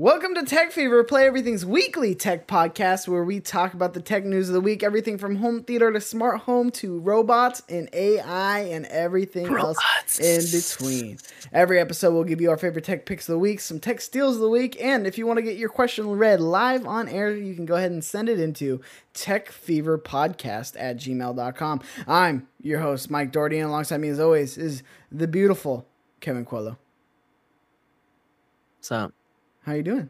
Welcome to Tech Fever, Play Everything's weekly tech podcast where we talk about the tech news of the week, everything from home theater to smart home to robots and AI and everything Robots. else in between. Every episode we'll give you our favorite tech picks of the week, some tech steals of the week, and if you want to get your question read live on air, you can go ahead and send it into techfeverpodcast at gmail.com. I'm your host, Mike Doherty, and alongside me as always is the beautiful Kevin Quello. What's up? How you doing?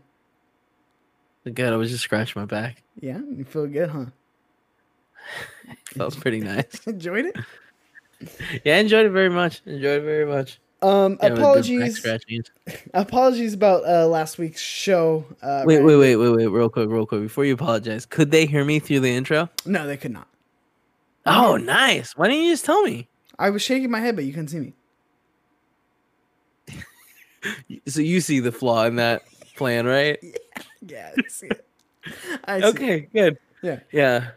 Good. I was just scratching my back. Yeah, you feel good, huh? Felt pretty nice. Enjoyed it? Yeah, I enjoyed it very much. Enjoyed it very much. Um, Yeah, with good back apologies, apologies about uh, last week's show. Uh, Wait, Ryan. wait, wait, wait, wait. Real quick, real quick. Before you apologize, could they hear me through the intro? No, they could not. Oh, nice. Why didn't you just tell me? I was shaking my head, but you couldn't see me. So you see the flaw in that plan, right? Yeah, I see it. I see it. Okay, good. Yeah, Yeah.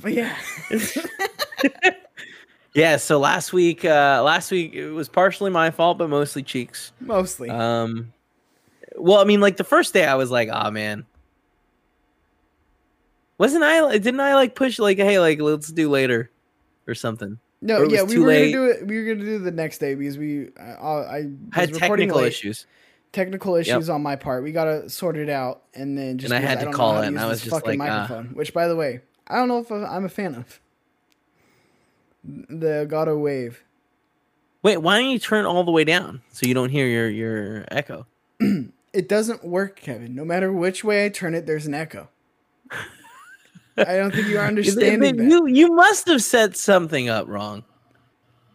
but yeah, Yeah, so last week, uh last week it was partially my fault, but mostly Cheeks. mostly. Um, well, I mean, like the first day, I was like, "Oh man." Wasn't I? Didn't I like push like, "Hey, like let's do later," or something? no, yeah, we were late. gonna do it. We were gonna do it the next day because we, I, I was had technical late. issues. Technical issues on my part. We gotta sort it out, and then just And I had to call it, and I was just fucking like, ah. microphone. Which, by the way, I don't know if I'm a fan of the Elgato Wave. Wait, why don't you turn it all the way down so you don't hear your your echo? It doesn't work, Kevin. No matter which way I turn it, there's an echo. I don't think you are understanding you you must have set something up wrong.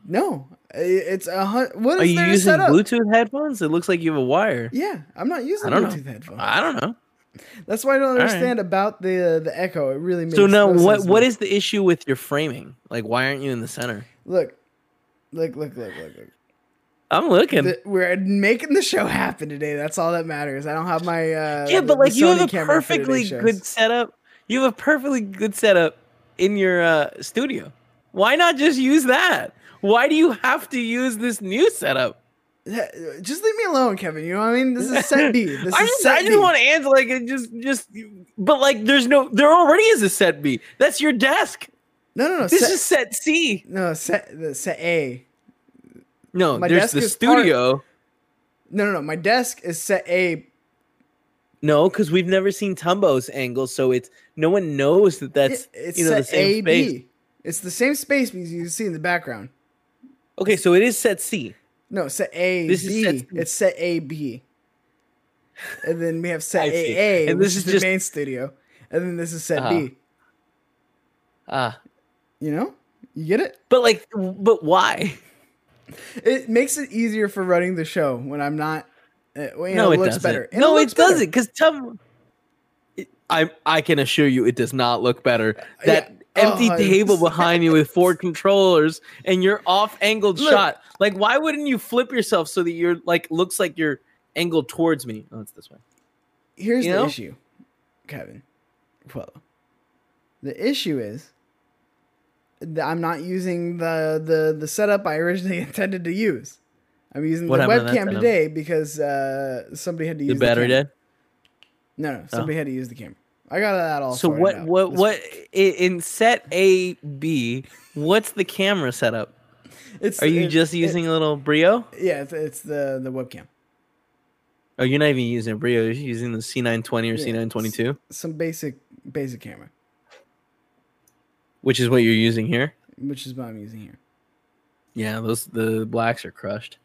No, i- it's a hun- What Are you there using set up? Bluetooth headphones? It looks like you have a wire. Yeah, I'm not using I don't know. Bluetooth headphones. I don't know. That's why I don't right. understand about the the echo. It really makes So now, no what what is the issue with your framing? Like, why aren't you in the center? Look, look, look, look, look, look. I'm looking. The- we're making the show happen today. That's all that matters. I don't have my uh, yeah, but like you have a perfectly good setup. You have a perfectly good setup in your uh, studio. Why not just use that? Why do you have to use this new setup? Just leave me alone, Kevin. You know what I mean? This is set B. This I is just, set I just B. want to answer like it just just but like there's no there already is a set B. That's your desk. no, no, no. This set, is set C. no set the set A. No, My there's the is part- studio. No, no, no. My desk is set A. No, because we've never seen Tumbo's angle, so it's no one knows that that's It- it's you know the same A space. B. It's the same space because you can see in the background. Okay, so it is set C. No, set A This is set C. It's set A B. And then we have set A A, And this is is the main studio, and then this is set Uh-huh. B. Ah, You know, you get it. but like, but why? It makes it easier for running the show when I'm not. Uh, well, you no, know, it looks doesn't. better. And no, it, looks better. doesn't. Because Tum, it- I I can assure you, it does not look better. That Yeah. Empty Oh, table behind you with four controllers and your off-angled shot. Like, why wouldn't you flip yourself so that you're like looks like you're angled towards me? Oh, it's this way. Here's You the know? issue, Kevin. Well, the issue is that I'm not using the the the setup I originally intended to use. I'm using What the to webcam today because uh, somebody had to The use battery the camera. dead. No, no, somebody had to use the camera. I got that all. So what? out. What? This- What? In set A B, what's the camera setup? It's, Are you it- just it- using a little Brio? yeah, it's, it's the the webcam. Oh, you're not even using a Brio. You're using the C920 or Yeah, C922, Some basic basic camera, which is what you're using here. which is what I'm using here. Yeah, those the blacks are crushed.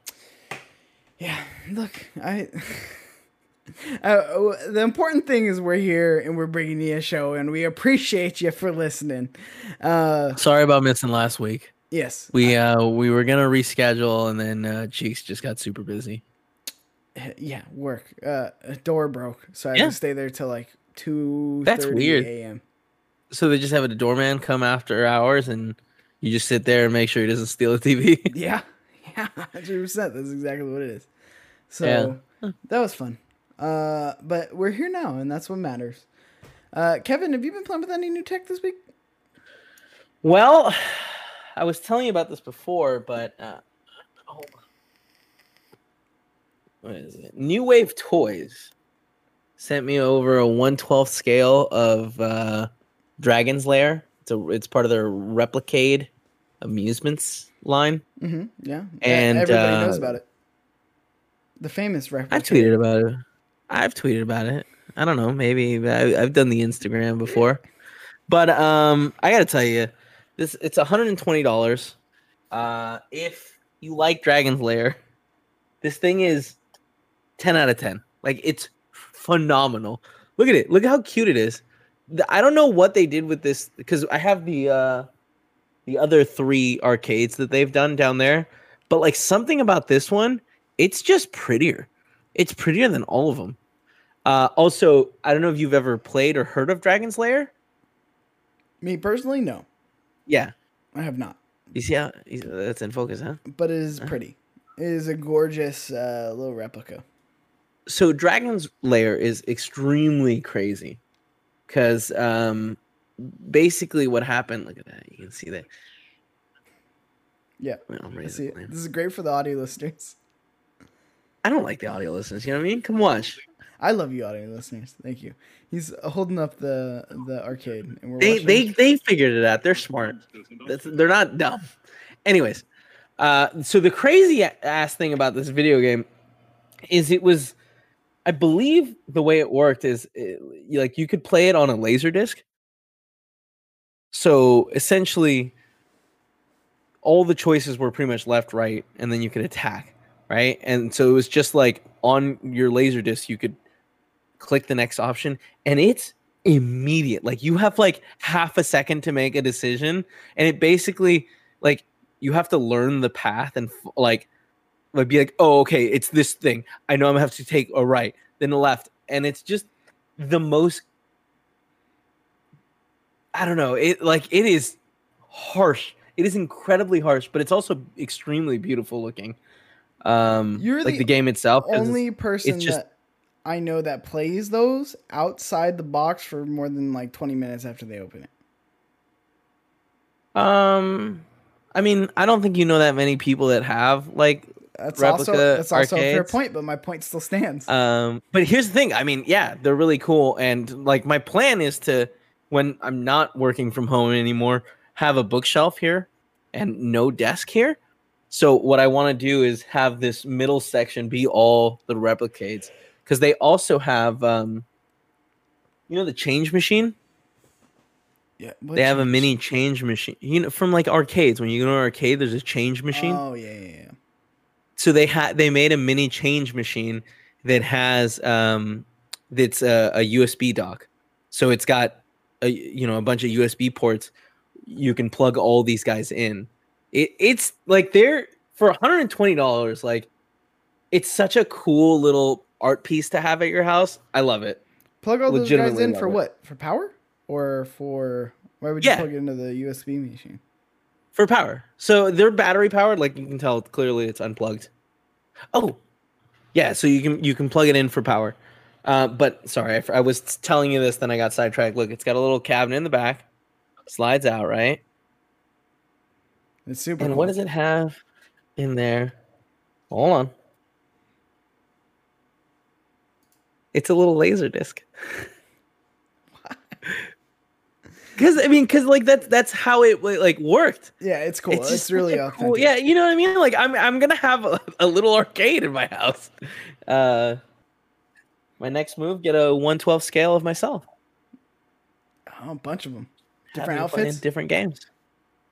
Yeah, look, I. Uh, the important thing is we're here and we're bringing you a show, and we appreciate you for listening. Uh, Sorry about missing last week. yes, We uh we were gonna reschedule and then uh Cheeks just got super busy. yeah, work. Uh, a door broke, so I had to stay there till like two. That's weird. A.m. So they just have a doorman come after hours and you just sit there and make sure he doesn't steal a TV. Yeah, yeah, hundred percent. That's exactly what it is. So Yeah. that was fun. Uh, but we're here now, and that's what matters. Uh, Kevin, have you been playing with any new tech this week? well, I was telling you about this before, but uh. What is it? New Wave Toys sent me over a 112th scale of uh, Dragon's Lair. It's a it's part of their Replicade amusements line. Mm-hmm. Yeah. And, everybody knows uh, about it. The famous replica. I've tweeted about it. I've tweeted about it. I don't know. Maybe I, I've done the Instagram before, but um, I gotta tell you, this it's one hundred and twenty dollars. Uh, if you like Dragon's Lair, this thing is ten out of ten. Like it's phenomenal. Look at it. Look at how cute it is. I don't know what they did with this because I have the uh, the other three arcades that they've done down there, but like something about this one, it's just prettier. It's prettier than all of them. Uh, also, I don't know if you've ever played or heard of Dragon's Lair. Me personally, no, Yeah, I have not. you see how that's in focus, huh? But it is pretty. It is a gorgeous uh, little replica. So Dragon's Lair is extremely crazy because um, basically what happened. Look at that. You can see that. Yeah. I see it. This is great for the audio listeners. I don't like the audio listeners. You know what I mean? Come watch. I love you, audio listeners. Thank you. He's holding up the the arcade, and we're They watching. they they figured it out. They're smart. That's, they're not dumb. Anyways, uh, so the crazy ass thing about this video game is it was, I believe the way it worked is it, like you could play it on a laser disc. So essentially, all the choices were pretty much left, right, and then you could attack, right? And so it was just like on your laser disc, you could click the next option, and it's immediate. Like you have like half a second to make a decision, and it basically like you have to learn the path and like like be like, oh, okay, it's this thing. I know I'm gonna have to take a right, then a left, and it's just the most. I don't know. It like it is harsh. It is incredibly harsh, but it's also extremely beautiful looking. Um, You're like the the game itself. only person just- that I know that plays those outside the box for more than like 20 minutes after they open it. Um, I mean, I don't think you know that many people that have like. That's also Replica that's also a fair point, but my point still stands. Um, but here's the thing. I mean, yeah, they're really cool, and like my plan is to, when I'm not working from home anymore, have a bookshelf here and no desk here. So what I want to do is have this middle section be all the Replicades because they also have, um, you know, the change machine. yeah, they have a mini change machine. You know, from like arcades. When you go to an arcade, there's a change machine. Oh yeah, yeah, yeah. so they had they made a mini change machine that has um that's a, a USB dock. So it's got a you know a bunch of USB ports. You can plug all these guys in. It, it's like they're for 120 dollars. Like it's such a cool little art piece to have at your house. I love it. Plug all those guys in for it. what? For power or for why would you Yeah. plug it into the USB machine? for power. So they're battery powered. Like you can tell clearly it's unplugged. Oh, yeah. So you can you can plug it in for power. Uh, but sorry, I was telling you this, then I got sidetracked. Look, it's got a little cabinet in the back, slides out, right? It's super. And cool. what does it have in there? Hold on. It's a little laser disc. Because I mean, because like that's that's how it like worked. Yeah, it's cool. It's, just really cool- yeah, you know what I mean. Like I'm I'm gonna have a, a little arcade in my house. Uh, my next move, get a 112 scale of myself. Oh, a bunch of them. Different playing outfits, different games.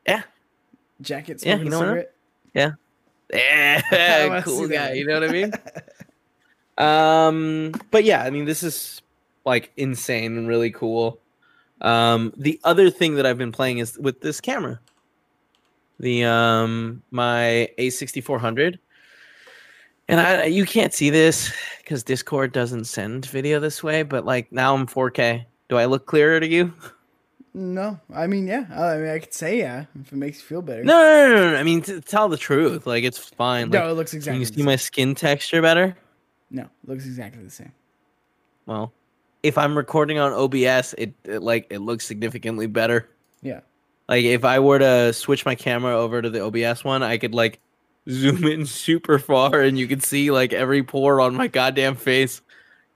Yeah, jackets, Yeah, you know what I- cigarette. yeah, wanna cool guy. that. You know what I mean? um, but yeah, I mean, this is like insane and really cool. Um, the other thing that I've been playing is with this camera, the um my A6400, and I you can't see this because Discord doesn't send video this way, but like now I'm 4K. Do I look clearer to you? No, I mean, yeah. I mean, I could say yeah if it makes you feel better. No, no, no, no, no. I mean, to tell the truth, like it's fine. Like, no, it looks exactly. can you see my skin texture better? No, looks exactly the same. Well, if I'm recording on OBS, it, it like it looks significantly better. Yeah. Like if I were to switch my camera over to the OBS one, I could like zoom in super far and you could see like every pore on my goddamn face.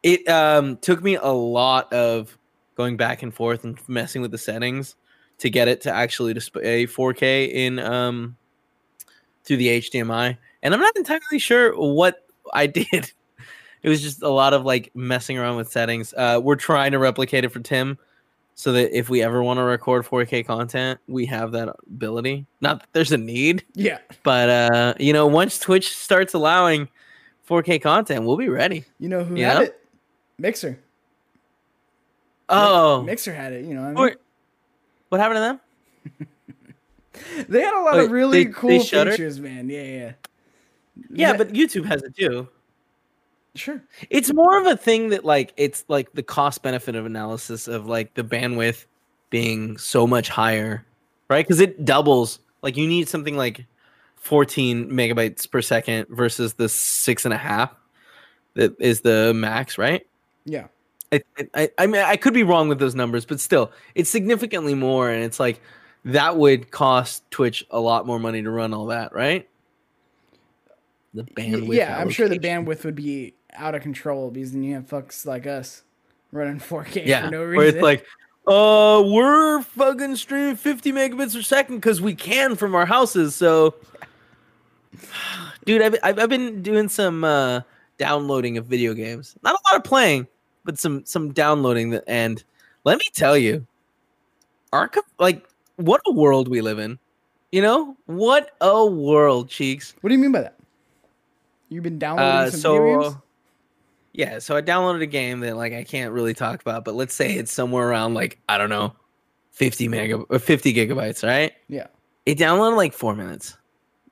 It um took me a lot of going back and forth and messing with the settings to get it to actually display 4K in um through the HDMI. And I'm not entirely sure what I did. It was just a lot of like messing around with settings. Uh, we're trying to replicate it for Tim so that if we ever want to record 4K content, we have that ability. Not that there's a need, Yeah. but uh, you know, once Twitch starts allowing 4K content, we'll be ready. You know who Yeah. had it? Mixer. Oh, Mixer had it. You know. What I mean? What happened to them? They had a lot of really they- cool they features, man. Yeah, yeah. Yeah, but YouTube has it too. Sure. It's more of a thing that like it's like the cost benefit of analysis of like the bandwidth being so much higher, right? Because it doubles. Like you need something like 14 megabytes per second versus the six and a half that is the max, right? Yeah. I, I, I mean, I could be wrong with those numbers, but still, it's significantly more, and it's like that would cost Twitch a lot more money to run all that, right? The bandwidth. yeah, I'm sure the bandwidth would be out of control because then you have fucks like us running 4K Yeah, for no reason. where it's like, uh, we're fucking streaming 50 megabits per second because we can from our houses. So, dude, I've, I've been doing some uh, downloading of video games. Not a lot of playing, but some some downloading. That and let me tell you, Arca, like, what a world we live in. You know, what a world, cheeks. what do you mean by that? You've been downloading Uh, some so video games? Yeah, so I downloaded a game that like I can't really talk about, but let's say it's somewhere around like I don't know, fifty mega or fifty gigabytes, right? Yeah. It downloaded like four minutes.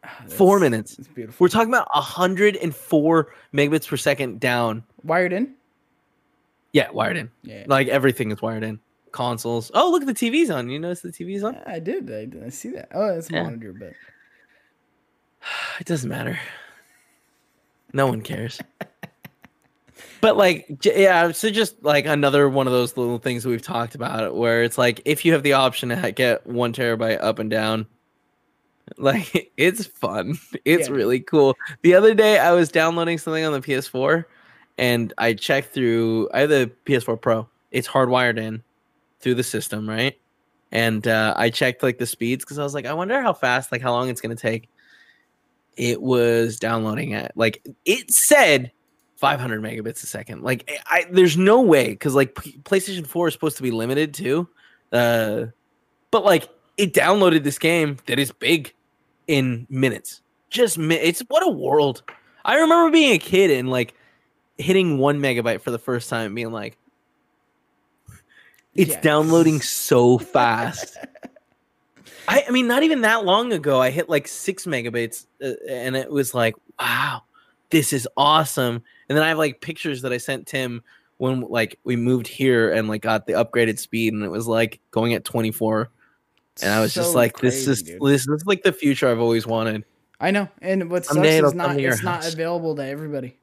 Ah, Four minutes. It's beautiful. We're talking about hundred and four megabits per second down. Wired in? Yeah, wired in. Yeah. Like everything is wired in. Consoles. Oh, look, at the TV's on. You notice the TV's on? I did. I, did. I see that. Oh, it's a Yeah. monitor, but It doesn't matter. No one cares. but like, yeah, so just like another one of those little things that we've talked about, where it's like if you have the option to get one terabyte up and down, like it's fun. It's Yeah. really cool. The other day, I was downloading something on the PS4, and I checked through. I have the PS4 Pro. It's hardwired in through the system, right? And uh, I checked like the speeds because I was like, I wonder how fast, like how long it's gonna take it was downloading at like it said 500 megabits a second. Like i there's no way because like P- playstation 4 is supposed to be limited too uh but like it downloaded this game that is big in minutes. Just mi- it's what a world. I remember being a kid and like hitting one megabyte for the first time and being like it's Yeah. downloading so fast. I, I mean, not even that long ago, I hit like six megabytes, uh, and it was like, wow, this is awesome. And then I have like pictures that I sent Tim when like we moved here and like got the upgraded speed, and it was like going at 24. And I was just So like, this crazy, is dude. this is like the future I've always wanted. I know. And what sucks is not it's not available to everybody.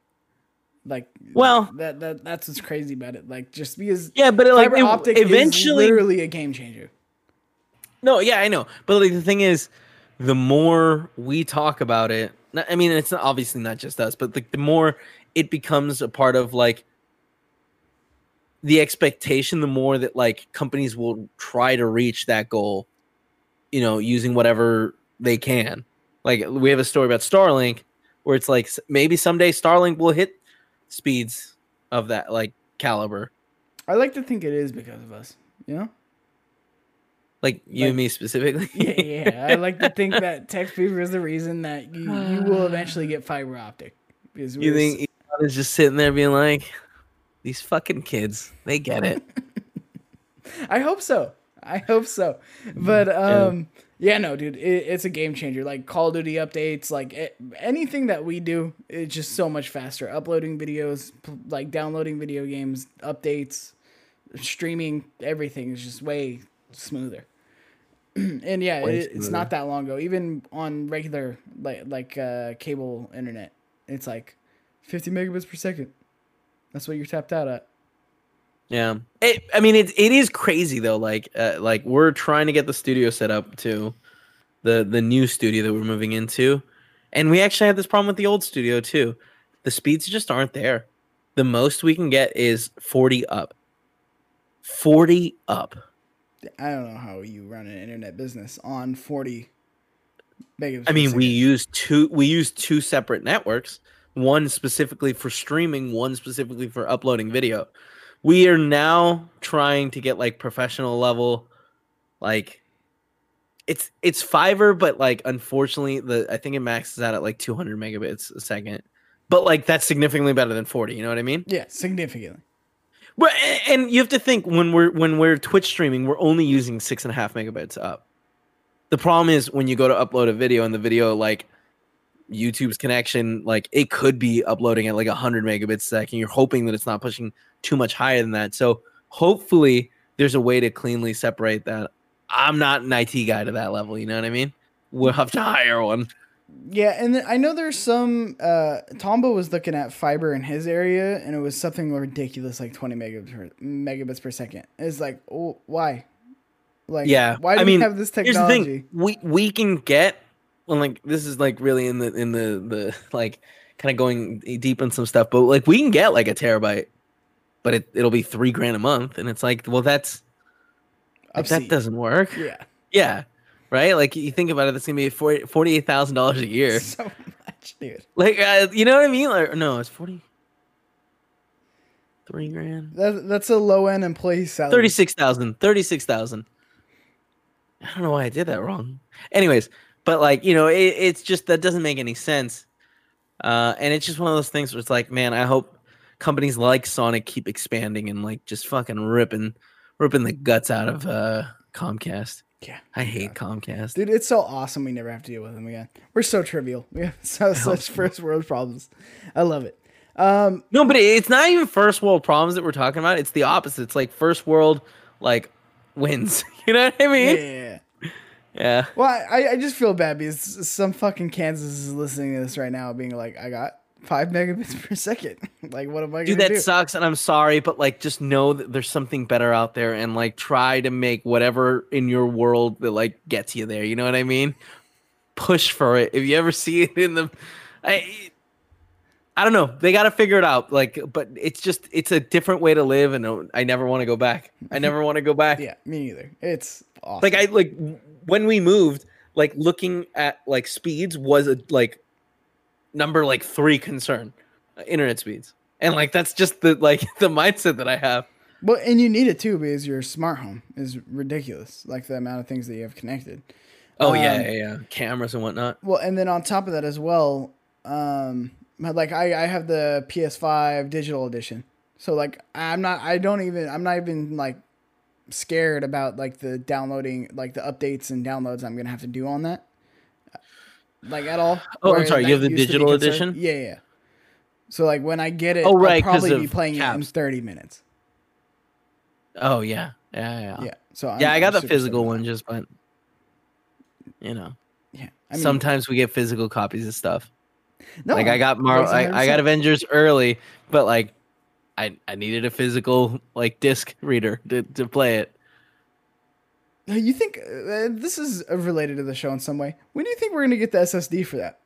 Like Well- that that that's what's crazy about it. Like just because Yeah, but it, like it- optic eventually, is literally a game changer. No, yeah, I know. But like the thing is, the more we talk about it, I mean, it's obviously not just us, but like the more it becomes a part of like the expectation, the more that like companies will try to reach that goal, you know, using whatever they can. Like we have a story about Starlink where it's like maybe someday Starlink will hit speeds of that like caliber. I like to think it is because of us. You know? Like you Like- and me specifically. Yeah, yeah. I like to think that Tech Fever is the reason that you, you will eventually get fiber optic. Because You think Elon is just sitting there being like, these fucking kids, they get it. I hope so. I hope so. But um yeah, no, dude, it, it's a game changer. Like Call of Duty updates, like it, anything that we do, it's just so much faster. Uploading videos, like downloading video games, updates, streaming, everything is just way smoother. and yeah, it, it's not that long ago. Even on regular like like uh, cable internet, it's like 50 megabits per second. That's what you're tapped out at. Yeah. It, I mean, it, it is crazy though. Like, uh, like we're trying to get the studio set up to the the new studio that we're moving into, and we actually had this problem with the old studio too. The speeds just aren't there. The most we can get is 40 up. 40 up. I don't know how you run an internet business on 40 megabits. I mean, we use two we use two separate networks, one specifically for streaming, one specifically for uploading video. We are now trying to get like professional level like it's it's fiber but like unfortunately the I think it maxes out at like 200 megabits a second. But like that's significantly better than 40, you know what I mean? yeah, significantly. Well, and you have to think when we're when we're Twitch streaming, we're only using six and a half megabytes up. The problem is when you go to upload a video and the video like YouTube's connection, like it could be uploading at like hundred megabits a second. You're hoping that it's not pushing too much higher than that. So hopefully there's a way to cleanly separate that. I'm not an IT guy to that level. You know what I mean? We'll have to hire one. Yeah, and I know there's some. Uh, Tombo was looking at fiber in his area, and it was something ridiculous, like 20 megabits per, megabits per second. It's like, oh, why? Like, Yeah, why do I we mean, have this Here's the technology? thing: we we can get, well, like this is like really in the in the the like kind of going deep in some stuff, but like we can get like a terabyte, but it it'll be three grand a month, and it's like, well, that's like, that doesn't work. Yeah, Yeah, right. Like you think about it, that's gonna be forty forty eight thousand dollars a year. so much, dude. Like, uh, you know what I mean? Like, no, it's forty three grand. That, that's a low end employee salary. 36,000. 36,000. I don't know why I did that wrong. Anyways, but like, you know, it, it's just that doesn't make any sense. Uh, and it's just one of those things where it's like, man, I hope companies like Sonic keep expanding and like just fucking ripping ripping the guts out of uh Comcast. Yeah, I hate Comcast. dude, it's so awesome. We never have to deal with them again. We're so trivial. We have so such first world problems. I love it. Um, No, but it's not even first world problems that we're talking about. It's the opposite. It's like first world like wins. You know what I mean? yeah, yeah. Yeah. Well, I, I just feel bad because some fucking Kansas is listening to this right now, being like, I got five megabits per second. like, what am I Dude, gonna that do? sucks, and I'm sorry, but like, just know that there's something better out there, and like, try to make whatever in your world that like gets you there. You know what I mean? Push for it. If you ever see it in the, I, I don't know. They got to figure it out. Like, but it's just it's a different way to live, and I never want to go back. I never want to go back. yeah, me either. It's awesome. Like I like when we moved, like looking at like speeds was a like number like three concern, uh, internet speeds, and like that's just the like the mindset that I have. Well, and you need it too because your smart home is ridiculous. Like the amount of things that you have connected. Oh yeah, Um, yeah, yeah, cameras and whatnot. Well, and then on top of that as well, um, like I, I have the PS5 digital edition. So like I'm not I don't even I'm not even like scared about like the downloading like the updates and downloads I'm gonna have to do on that. Like at all. Oh, I'm sorry, you have the used to be digital edition? Yeah, yeah. So like when I get it, Oh, right, I'll probably be playing it in caps. 30 minutes. Oh yeah, yeah, yeah. Yeah. So I'm, yeah, I got I'm the physical one, just but you know. Yeah. I mean, sometimes we get physical copies of stuff. no, like I got Mar, that's I, I got Avengers early, but like I I needed a physical like disc reader to to play it. You think uh, this is related to the show in some way? When do you think we're gonna get the SSD for that?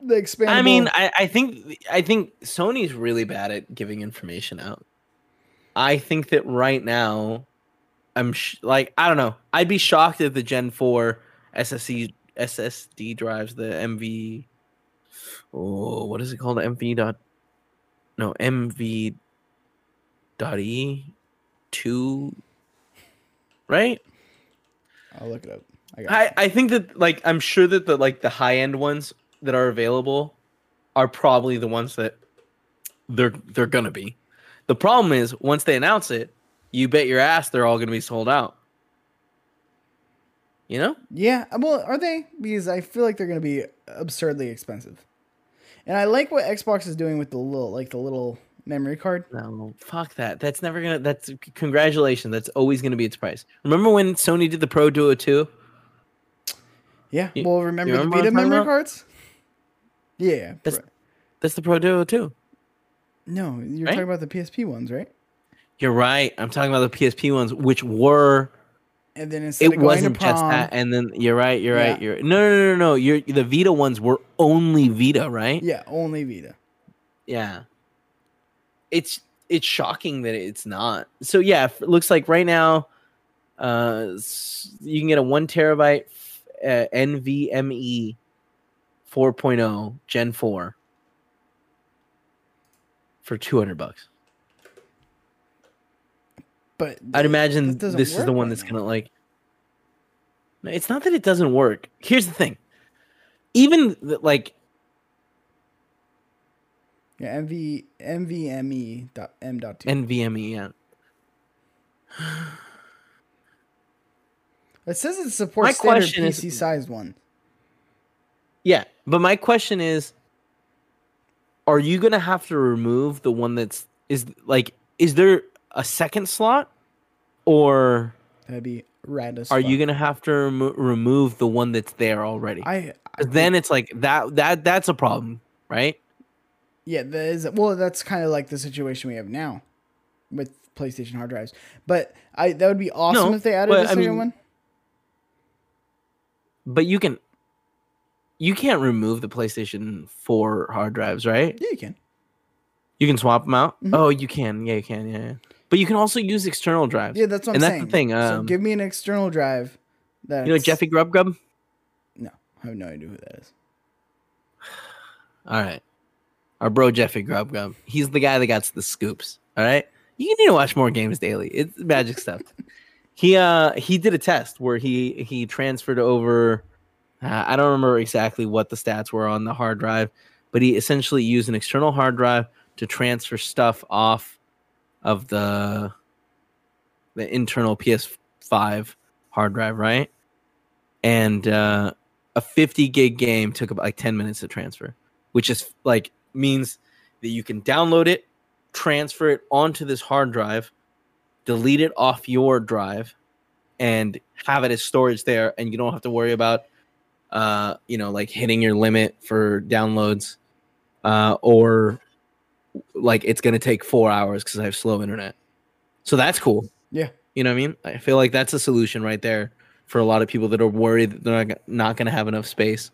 The expandable. I mean, I, I think I think Sony's really bad at giving information out. I think that right now, I'm sh- like I don't know. I'd be shocked if the Gen Four SSD SSD drives the MV. Oh, what is it called? MV dot. No, MV. Dot E, two. Right. I'll look it up. I I, I think that like I'm sure that the like the high end ones that are available are probably the ones that they're they're gonna be. The problem is once they announce it, you bet your ass they're all gonna be sold out. You know? Yeah, well, are they? Because I feel like they're going to be absurdly expensive. And I like what Xbox is doing with the little, like the little memory card. No, fuck that. That's never gonna. That's congratulations. That's always gonna be its price. Remember when Sony did the Pro Duo 2? Yeah. You- well, remember you the Vita memory about? cards? Yeah. That's- That's the Pro Duo 2. no, you're right? talking about the PSP ones, right? You're right. I'm talking about the PSP ones, which were And then instead it wasn't just prom, that and then you're right you're right you're no no no no no you're the vita ones were only vita right yeah, only Vita. yeah it's it's shocking that it's not. So yeah, it looks like right now, uh, you can get a one terabyte uh, NVMe 4.0 Gen 4 for 200 bucks. But I'd imagine this is the one that's gonna like. It's not that it doesn't work. Here's the thing. Even like Yeah, MV NVMe E dot M dot two. NVMe, yeah. It says it supports My standard question is- PC sized one. Yeah, but my question is are you going to have to remove the one that's is like is there a second slot or That'd be rad as are fuck. you going to have to remo- remove the one that's there already? I, I then it's like that that that's a problem, right? Yeah, that is well. That's kind of like the situation we have now with PlayStation hard drives. But I that would be awesome No, if they added a second mean- one. But you can you can't remove the PlayStation 4 hard drives, right? Yeah, you can. You can swap them out? Mhm. Oh, you can. Yeah, you can. Yeah. yeah. But you can also use external drives. Yeah, that's what And I'm that's the saying. thing, so um, give me an external drive. That You know Jeffy Grub Grub? No, I have no idea who that is. All right. Our bro Jeffy Grub Grub. He's the guy that got the scoops. All right. You need to watch more games daily. It's magic stuff. he uh he did a test where he he transferred over uh, I don't remember exactly what the stats were on the hard drive, but he essentially used an external hard drive to transfer stuff off of the the internal PS5 hard drive, right? And uh a 50 gig game took about like 10 minutes to transfer, which is like means that you can download it, transfer it onto this hard drive, delete it off your drive, and have it as storage there, and you don't have to worry about uh, you know, like hitting your limit for downloads, uh, or like it's gonna take four hours because I have slow internet. So that's cool. Yeah. You know what I mean? I feel like that's a solution right there for a lot of people that are worried that they're not, not going to have enough space.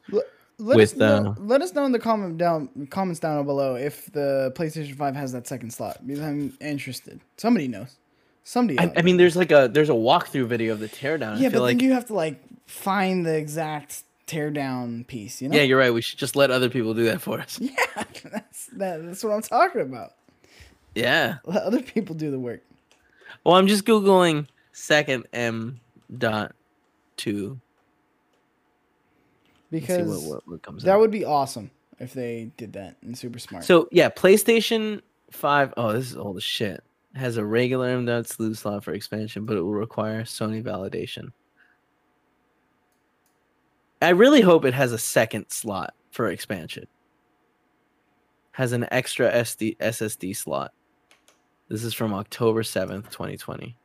Let With, us know, uh, let us know in the comment down comments down below if the PlayStation Five has that second slot because I'm interested. Somebody knows. Somebody. I, I mean, there's like a there's a walkthrough video of the teardown. yeah, I feel but like then you have to like find the exact teardown piece. You know. yeah, you're right. We should just let other people do that for us. Yeah, that's that, that's what I'm talking about. Yeah. Let other people do the work. Well, I'm just googling second M dot two. Because what, what, what comes that up. would be awesome if they did that and super smart. So yeah, PlayStation Five. Oh, this is old as shit. Has a regular dot slew slot for expansion, but it will require Sony validation. I really hope it has a second slot for expansion. Has an extra SD SSD slot. This is from October seventh, twenty twenty.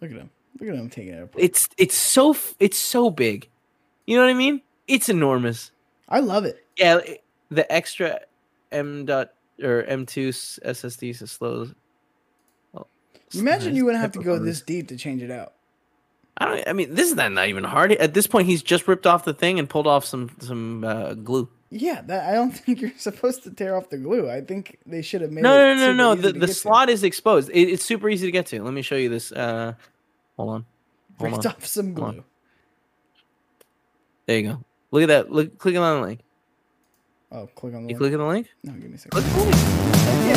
look at him. Look at him taking it apart. It's it's so it's so big. You know what I mean? It's enormous. I love it. Yeah, the extra M dot or M two SSDs is slow. Well, Imagine you wouldn't have to go this deep to change it out. I don't. I mean, this is not, not even hard. At this point, he's just ripped off the thing and pulled off some some uh, glue. Yeah, that I don't think you're supposed to tear off the glue. I think they should have made No, it no, no, no. The the get to. slot is exposed. It, it's super easy to get to. Let me show you this. Uh, hold on. Hold ripped on. off some glue. There you go. Look at that. Look, click on the link. Oh, click on the link. You link. click on the link. No, give me a second. Click on the link. Yeah.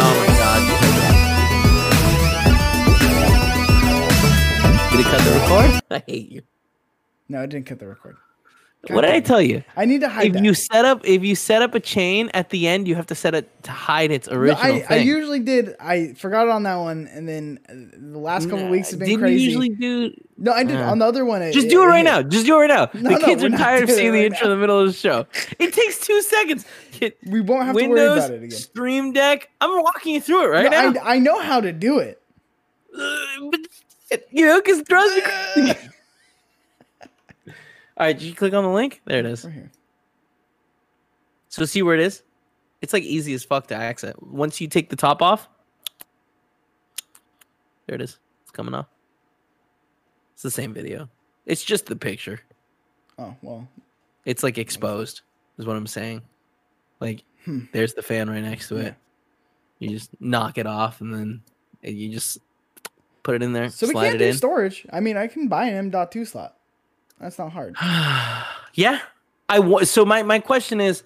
Oh my god. Did it cut the record? I hate you. No, I didn't cut the record. What did I tell you? I need to hide If that. you set up if you set up a chain at the end, you have to set it to hide its No, original I, I thing. usually did. I forgot on that one, and then the last couple Nah, weeks have been Didn't crazy. you usually do? no, I did Uh, on the other one. Just do it right now. Just do it right now. No, the kids we're tired of seeing it the right intro in the middle of the show. It takes two seconds. Hit We won't have to worry about it again. Stream Deck. I'm walking you through it right No, now. I, I know how to do it. Uh, but you know, because throws me. All right, did you click on the link? There it is. Right here. So see where it is? It's like easy as fuck to access. Once you take the top off, there it is. It's coming off. It's the same video. It's just the picture. Oh well, It's like exposed, is what I'm saying. Like Hmm. there's the fan right next to Yeah. it. You just knock it off, and then you just put it in there. So we can't it do in. storage. I mean, I can buy an M.2 slot. That's not hard. yeah. I w- so my my question is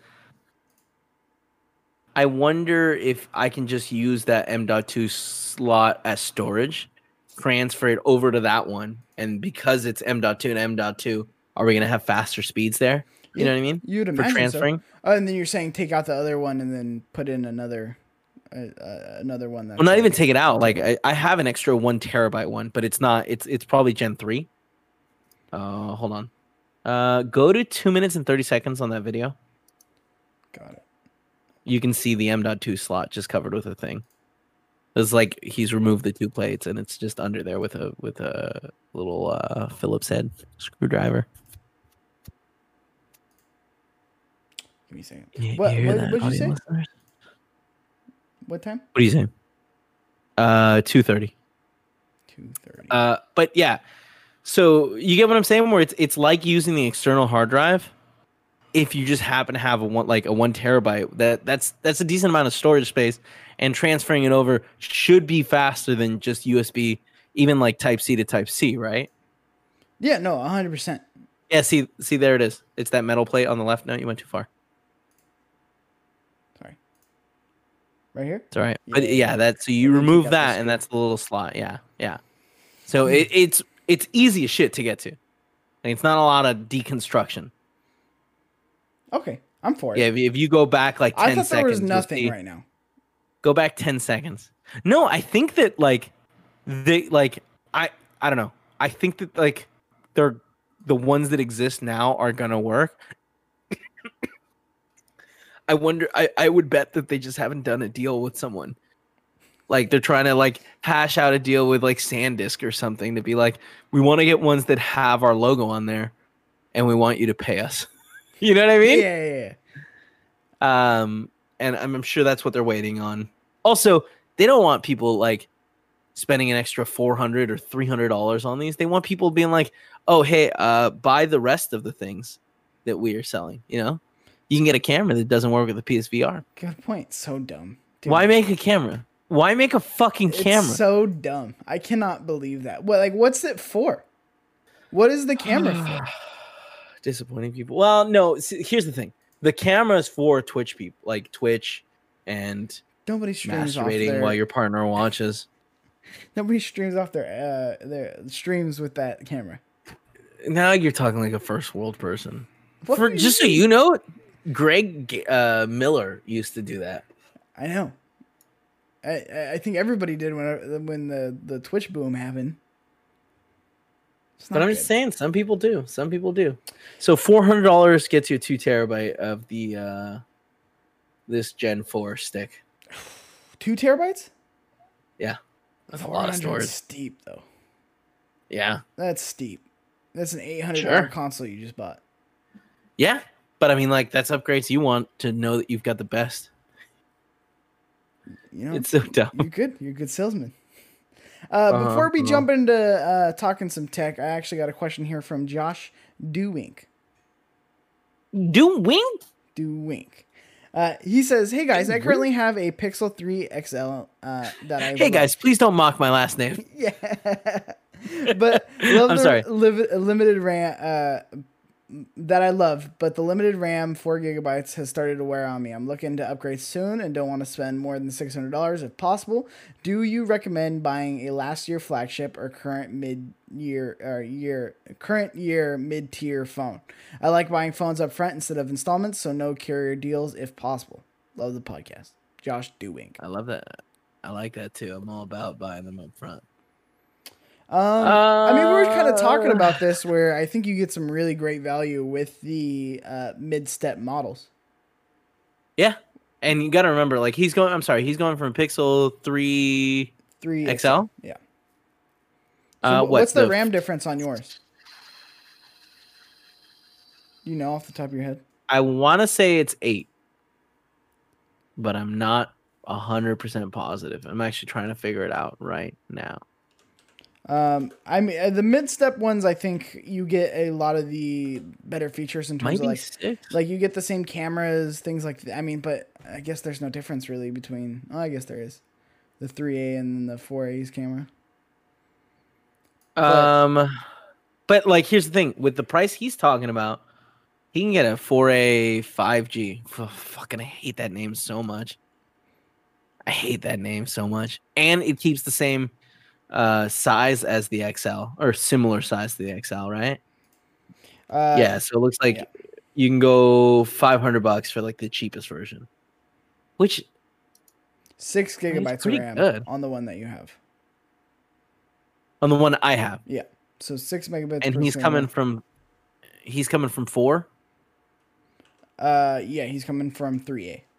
I wonder if I can just use that M.2 slot as storage, transfer it over to that one, and because it's M.2 and M.2, are we going to have faster speeds there? You yeah, know what I mean? You'd imagine for transferring. So. Oh, and then you're saying take out the other one and then put in another uh, uh another one that well not even take it out like I, I, have an extra one terabyte one but it's not it's it's probably gen 3 Oh, hold on. Uh, go to two minutes and thirty seconds on that video. Got it. You can see the M. Two slot just covered with a thing. It's like he's removed the two plates, and it's just under there with a with a little uh, Phillips head screwdriver. Give me a second. You, what you what you say? What time? What are you saying? Uh, two thirty. Two thirty. Uh, but yeah so you get what I'm saying? Where it's it's like using the external hard drive. If you just happen to have a one like a one terabyte, that that's that's a decent amount of storage space, and transferring it over should be faster than just USB, even like Type C to Type C, right? yeah, no, hundred percent. Yeah, see, see, there it is. It's that metal plate on the left. No, you went too far. Sorry. Right here. It's all right. But Yeah. yeah, that so you And then take remove that, and that's the little slot. Yeah, yeah. So Hmm. it, it's it's easy as shit to get to. It's not a lot of deconstruction. Okay, I'm for it. Yeah, if, if you go back like 10 I thought there seconds, was nothing right now. Go back 10 seconds. No, I think that like they like I I don't know. I think that like they're the ones that exist now are gonna work. I wonder I, I would bet that they just haven't done a deal with someone. Like they're trying to like hash out a deal with like SanDisk or something to be like, we want to get ones that have our logo on there and we want you to pay us. you know what I mean? yeah, yeah, yeah. um and I'm, I'm sure that's what they're waiting on also they don't want people like spending an extra 400 or 300 dollars on these they want people being like oh hey uh buy the rest of the things that we are selling you know you can get a camera that doesn't work with the psvr Good point. So dumb. Dude, why make a camera why make a fucking camera? it's so dumb. I cannot believe that. What like what's it for? What is the camera for? disappointing people well no see, here's the thing the camera is for twitch people like twitch and Nobody streams off masturbating their while your partner watches nobody streams off their uh their streams with that camera. now you're talking like a first world person. What For just so you know, Greg uh, Miller used to do that. I know. I I think everybody did when when the the Twitch boom happened. But I'm good. just saying, some people do. Some people do. So four hundred dollars gets you a two terabyte of the uh, this Gen Four stick. two terabytes. Yeah, that's a lot of 400 is storage. Steep though. Yeah, That's steep. That's an eight hundred dollar Sure. console you just bought. yeah. But I mean, like that's upgrades you want to know that you've got the best. You know, It's so dumb. you're good. You're a good salesman. Uh, Uh-huh, before we uh-huh. jump into uh, talking some tech, I actually got a question here from Josh Dewink. Do wink. Dewink. Uh, he says, "Hey guys, I currently have a Pixel 3 XL uh, that I Hey guys, please don't mock my last name. yeah, but love I'm sorry. Liv- limited RAM uh, that I love, but the limited RAM, four gigabytes, has started to wear on me. I'm looking to upgrade soon and don't want to spend more than six hundred dollars if possible. Do you recommend buying a last year flagship or current mid year or year current year mid tier phone? I like buying phones up front instead of installments, so no carrier deals if possible. Love the podcast, Josh Dewink. I love that. I like that too. I'm all about buying them up front. Um, I mean, we were kind of talking Uh, about this where I think you get some really great value with the uh, mid-step models. Yeah. And you got to remember, like, he's going, I'm sorry, he's going from Pixel 3 Three XL? Yeah. So Uh, what, what's the, the- RAM difference on yours? You know off the top of your head? I want to say it's 8, but I'm not 100% positive. I'm actually trying to figure it out right now. Um, I mean, uh, the mid-step ones, I think you get a lot of the better features in terms of like, six. like you get the same cameras, things like. that. I mean, but I guess there's no difference really between. Oh, I guess there is, the 3A and then the 4A's camera. but- Um, but like, here's the thing: with the price he's talking about, he can get a 4A 5G. F- fucking, I hate that name so much. I hate that name so much, and it keeps the same uh size as the XL or similar size to the XL, right? Uh, yeah. So it looks like yeah. you can go 500 bucks for like the cheapest version, which six gigabytes of RAM good. on the one that you have. on the one I have, Yeah. So six megabits. and he's second. coming from he's coming from four. Uh, yeah, he's coming from 3A.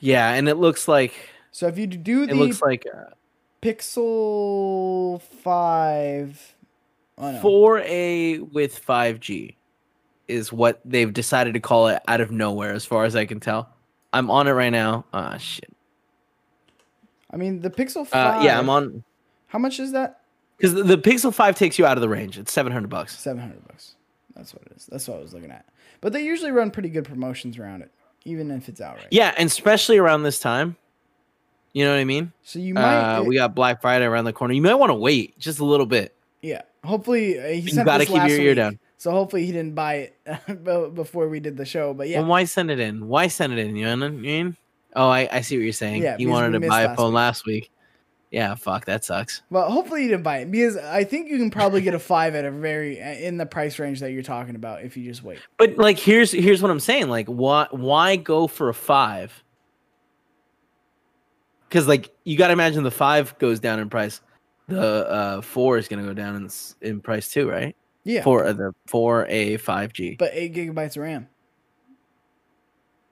Yeah, and it looks like So if you do it the looks like uh, Pixel Five, oh no, 4A with 5G is what they've decided to call it out of nowhere, as far as I can tell. I'm on it right now. Ah, shit. I mean the Pixel Uh, Five. yeah, I'm on How much is that? because the, the Pixel 5 takes you out of the range. It's 700 bucks. Seven hundred bucks. That's what it is. That's what I was looking at. But they usually run pretty good promotions around it, even if it's outright. Yeah, and especially around this time. You know what I mean? So you might. Uh, we got Black Friday around the corner. You might want to wait just a little bit. yeah. Hopefully uh, he You gotta this keep your ear week, down. So hopefully he didn't buy it before we did the show. But yeah, Well, why send it in? Why send it in? You know what I mean? Oh, I, I see what you're saying. Yeah, you wanted to buy a phone week. last week. Yeah, fuck, that sucks. well hopefully he didn't buy it because I think you can probably get a five at a very uh, in the price range that you're talking about if you just wait. But like, here's here's what I'm saying. Like, why why go for a five? Because like, you got to imagine the five goes down in price. The uh, four is gonna go down in in price too, right? Yeah, For uh, the four A five G. but eight gigabytes of RAM.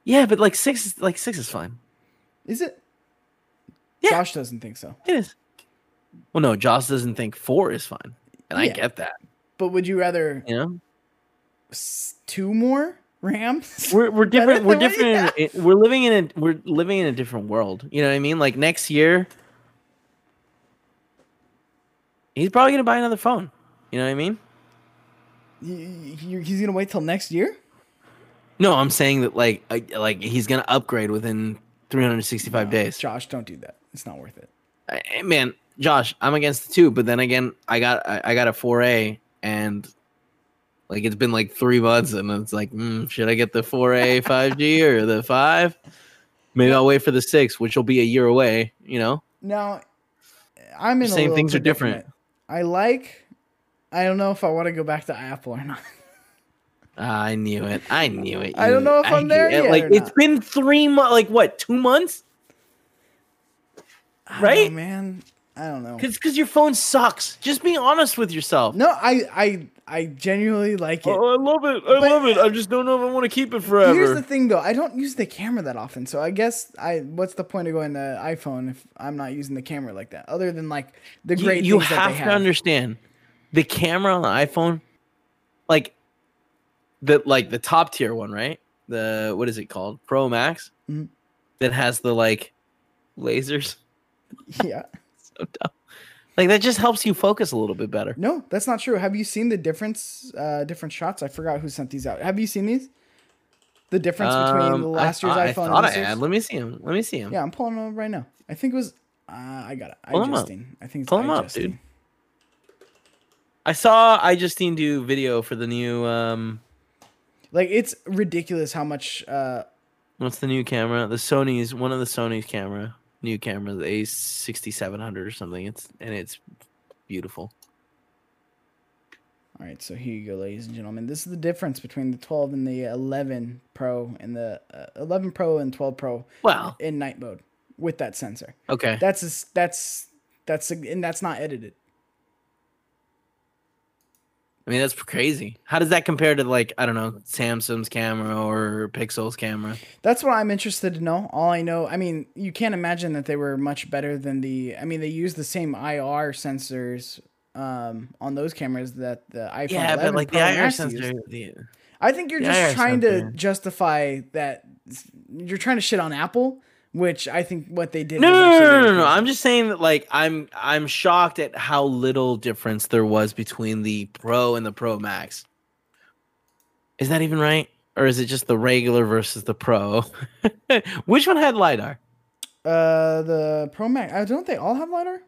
Yeah, but like six is like six is fine. Is it? Yeah. Josh doesn't think so. It is. Well, no, Josh doesn't think four is fine, and I get that. But would you rather You know, two more RAMs? we're we're different. We're than what you different. in- We're living in a we're living in a different world. You know what I mean? Like next year, he's probably gonna buy another phone. You know what I mean? He's gonna wait till next year. No, I'm saying that like I, like he's gonna upgrade within 365 No, days. Josh, don't do that. It's not worth it. I- man, Josh, I'm against the two, but then again, I got I, I got a 4A and like it's been like three months, and it's like, mm, should I get the 4A 5G or the five? Maybe I'll wait for the six, which will be a year away. You know, Now, I'm in. Saying things are different. I like. I don't know if I want to go back to Apple or not. Ah, I knew it. I knew it. I don't know if I I'm there yet Like it's been three months. Like what? Two months? Right? know, man. I don't know. Because because your phone sucks. Just be honest with yourself. No, I, I, I genuinely like it. Oh, I love it. I But- love it. I just don't know if I want to keep it forever. Here's the thing, though. I don't use the camera that often, so I guess I. What's the point of going to iPhone if I'm not using the camera like that? Other than like the great you things that have they to understand the camera on the iPhone, like the like the top tier one, right? The what is it called? Pro Max Mhm. that has the like lasers. yeah. Like that just helps you focus a little bit better. No, that's not true. Have you seen the difference? Uh, different shots. I forgot who sent these out. Have you seen these? The difference between Um, the I last year's thought- I iPhone thought and I had. Let me see him. Let me see him. Yeah, I'm pulling them up right now. I think it was. Uh, I got it. Pull 'em up. iJustine. I think it's Pull 'em up, dude. I saw iJustine do video for the new um Like it's ridiculous how much. Uh, what's the new camera? The Sony's one of the Sony's camera, new camera, the A sixty seven hundred or something. It's and it's beautiful. all right, so here you go, ladies and gentlemen. This is the difference between the 12 and the 11 Pro and the uh, 11 Pro and 12 Pro Well, in night mode with that sensor. okay. That's a that's that's a, and that's not edited. I mean that's crazy. How does that compare to like I don't know Samsung's camera or Pixel's camera? That's what I'm interested to know. All I know, I mean, you can't imagine that they were much better than the. I mean, they use the same IR sensors um, on those cameras that the iPhone Yeah, 11 but like Pro the IR sensor. The, I think you're just IR trying to justify that. You're trying to shit on Apple which I think what they did. No, was no, no, no, no, no. I'm just saying that like I'm I'm shocked at how little difference there was between the Pro and the Pro Max. Is that even right? Or is it just the regular versus the Pro? Which one had lidar? Uh, the Pro Max. Uh, don't they all have lidar?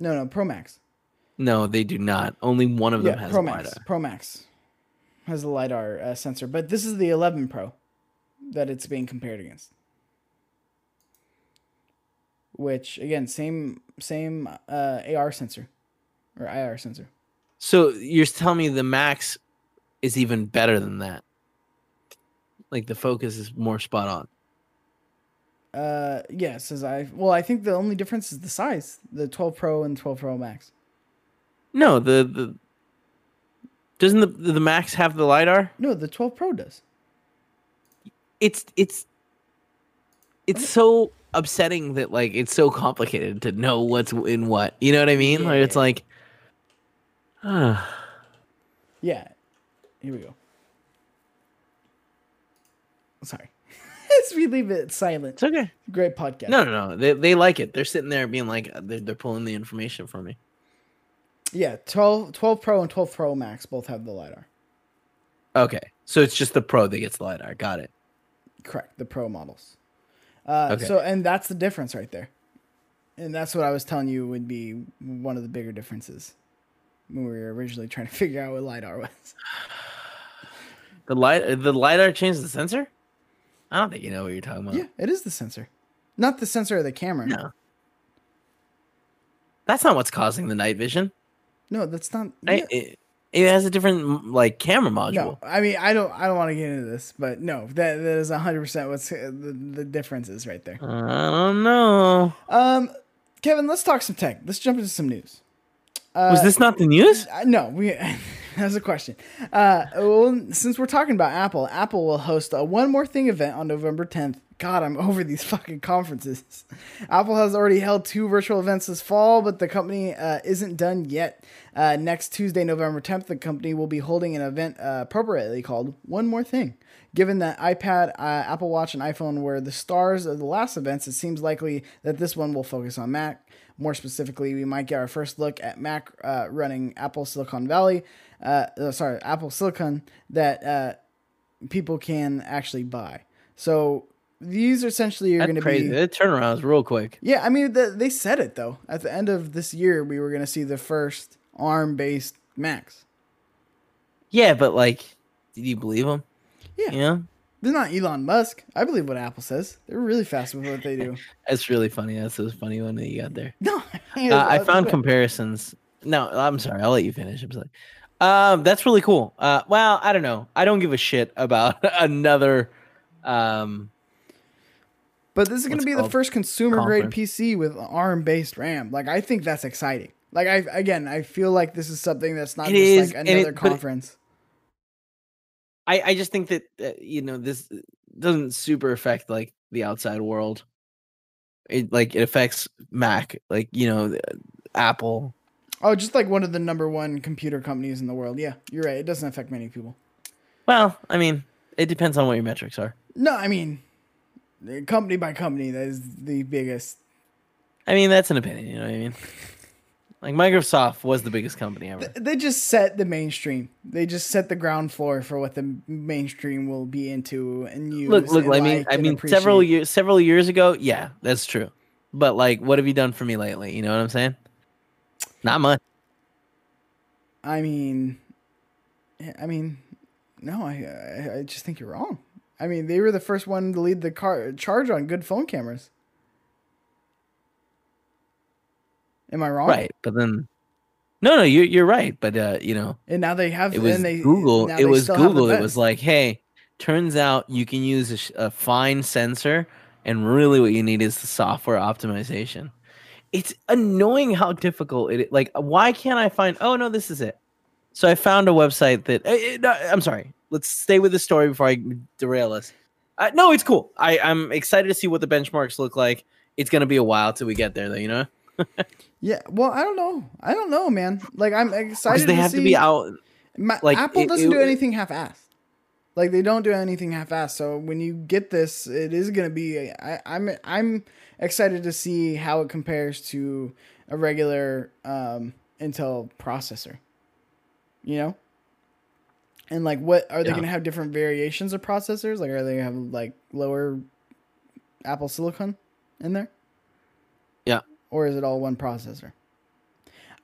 No, no, Pro Max. No, they do not. Only one of them Yeah, has Pro lidar. Pro Max has the lidar uh, sensor, but this is the 11 Pro that it's being compared against. Which again, same same uh, AR sensor or IR sensor. So you're telling me the Max is even better than that? Like the focus is more spot on. Uh, yes, as I well, I think the only difference is the size. The 12 Pro and 12 Pro Max. No, the the doesn't the the Max have the lidar? No, the 12 Pro does. It's it's it's so upsetting that like it's so complicated to know what's in what. You know what I mean? Like it's like ah, Yeah. Here we go. Sorry. As we leave it silent. it's okay. Great podcast. No, no, no. They they like it. They're sitting there being like they're, they're pulling the information from me. Yeah, 12, 12 Pro and 12 Pro Max both have the LiDAR. Okay. So it's just the Pro that gets the lidar. Got it. Correct, the Pro models. Uh, Okay. So, and that's the difference right there. And that's what I was telling you would be one of the bigger differences when we were originally trying to figure out what LiDAR was. The light the lidar changes the sensor? I don't think you know what you're talking about. Yeah, it is the sensor. Not the sensor of the camera. No. That's not what's causing the night vision. No, that's not. Right? yeah. It, it has a different like camera module. No, I mean I don't. I don't want to get into this, but no, that that is hundred percent what's uh, the the difference is right there. I don't know. Um, Kevin, let's talk some tech. Let's jump into some news. Was this not the news? Uh, no, we. That's a question. Uh, well, since we're talking about Apple, Apple will host a one more thing event on November 10th. God, I'm over these fucking conferences. Apple has already held two virtual events this fall, but the company uh, isn't done yet. Uh, next Tuesday, November 10th, the company will be holding an event uh, appropriately called One More Thing. Given that iPad, uh, Apple Watch, and iPhone were the stars of the last events, it seems likely that this one will focus on Mac. More specifically, we might get our first look at Mac uh, running Apple Silicon Valley, uh, sorry, Apple Silicon that people can actually buy. So these are essentially are going to crazy. be. That turnaround is real quick. Yeah, I mean, the, they said it though. At the end of this year, we were going to see the first ARM-based Macs. Yeah, but like, did you believe them? Yeah. You know, They're not Elon Musk. I believe what Apple says. They're really fast with what they do. that's really funny. That's a funny one that you got there. No, Uh, I found comparisons. No, I'm sorry. I'll let you finish. I'm sorry. Um, that's really cool. Uh, well, I don't know. I don't give a shit about another. Um, But this is going to be the first consumer grade. PC with ARM based RAM. Like I think that's exciting. Like I again, I feel like this is something that's not It just is, like another it- conference. I I just think that uh, you know this doesn't super affect like the outside world. It like it affects Mac, like you know, Apple. oh, just like one of the number one computer companies in the world. Yeah, you're right. It doesn't affect many people. Well, I mean, it depends on what your metrics are. No, I mean, uh, company by company, that is the biggest. I mean, that's an opinion. You know what I mean? Like Microsoft was the biggest company ever. They just set the mainstream. They just set the ground floor for what the mainstream will be into and you Look, look. I mean, like I mean, several years, several years ago, yeah, that's true. But like, what have you done for me lately? You know what I'm saying? Not much. I mean, I mean, no, I, I I just think you're wrong. I mean, they were the first one to lead the car charge on good phone cameras. Am I wrong? Right, but then, no, no, you're you're right. But uh, you know, And now they have. it was they, Google. It was still have the Google It was like, hey, turns out you can use a, sh- a fine sensor, and really what you need is the software optimization. It's annoying how difficult it. Like, why can't I find? Oh no, this is it. So I found a website that. no, I'm sorry. Let's stay with the story before I derail us. Uh, no, it's cool. I, I'm excited to see what the benchmarks look like. It's gonna be a while till we get there, though. You know, Yeah. Well, I don't know. I don't know, man. Like I'm excited. they to have see, to be out. Ma- like, Apple it- doesn't it- do anything half-assed. Like they don't do anything half-assed. So when you get this, it is gonna be. I, I'm I'm excited to see how it compares to a regular um, Intel processor. You know. And like, what are they Yeah. gonna have different variations of processors? Like, are they gonna have like lower Apple Silicon in there? Yeah. Or is it all one processor?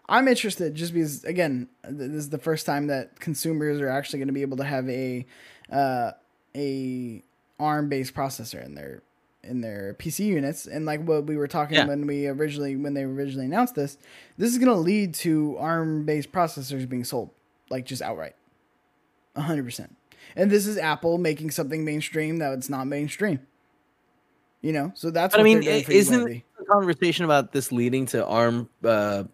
I'm interested just because again, this is the first time that consumers are actually going to be able to have a uh, a ARM based processor in their in their PC units, and like what we were talking Yeah. when we originally when they originally announced this, this is going to lead to ARM based processors being sold like just outright, hundred percent. And this is Apple making something mainstream that it's not mainstream. You know, so that's I mean, isn't the conversation about this leading to ARM uh,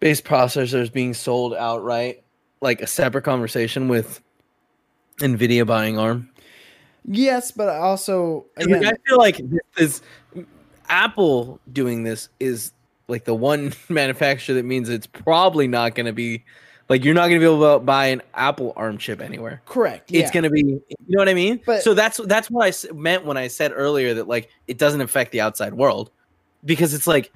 based processors being sold outright like a separate conversation with Nvidia buying ARM? Yes, but also again, I feel like this is Apple doing this is like the one manufacturer that means it's probably not going to be like you're not going to be able to buy an Apple ARM chip anywhere. correct. Yeah. It's going to be, you know what I mean? But- so that's that's what I meant when I said earlier that like it doesn't affect the outside world because it's like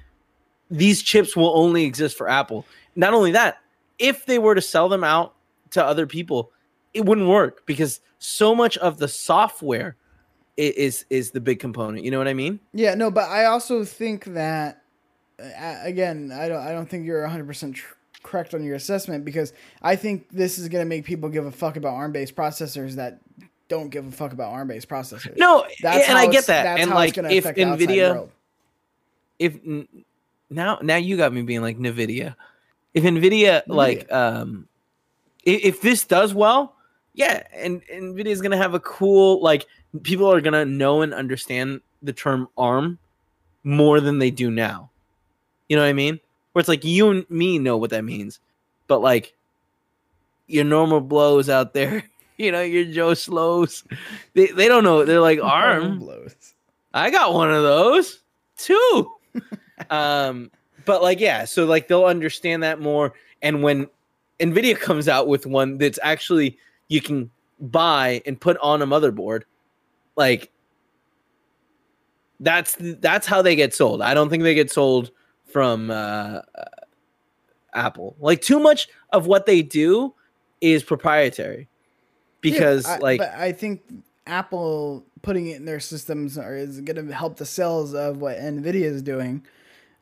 these chips will only exist for Apple. Not only that, if they were to sell them out to other people, it wouldn't work because so much of the software is is the big component. You know what I mean? Yeah, no, but I also think that uh, again, I don't I don't think you're 100% tr- correct on your assessment because I think this is going to make people give a fuck about ARM-based processors that don't give a fuck about ARM-based processors. No, That's and I get that. That's And how like it's gonna if Nvidia if now now you got me being like Nvidia. If Nvidia, like um if, if this does well, yeah, and Nvidia is gonna have a cool like people are gonna know and understand the term ARM more than they do now. You know what I mean? Where it's like you and me know what that means, but like your normal blows out there, you know, your Joe Slows, they they don't know. They're like ARM. blows. I got one of those too. um, but like, yeah, so like they'll understand that more. And when Nvidia comes out with one that's actually you can buy and put on a motherboard, like that's that's how they get sold. I don't think they get sold from uh, uh, Apple. Like too much of what they do is proprietary because Yeah, I- like but I think Apple putting it in their systems are, is going to help the sales of what Nvidia is doing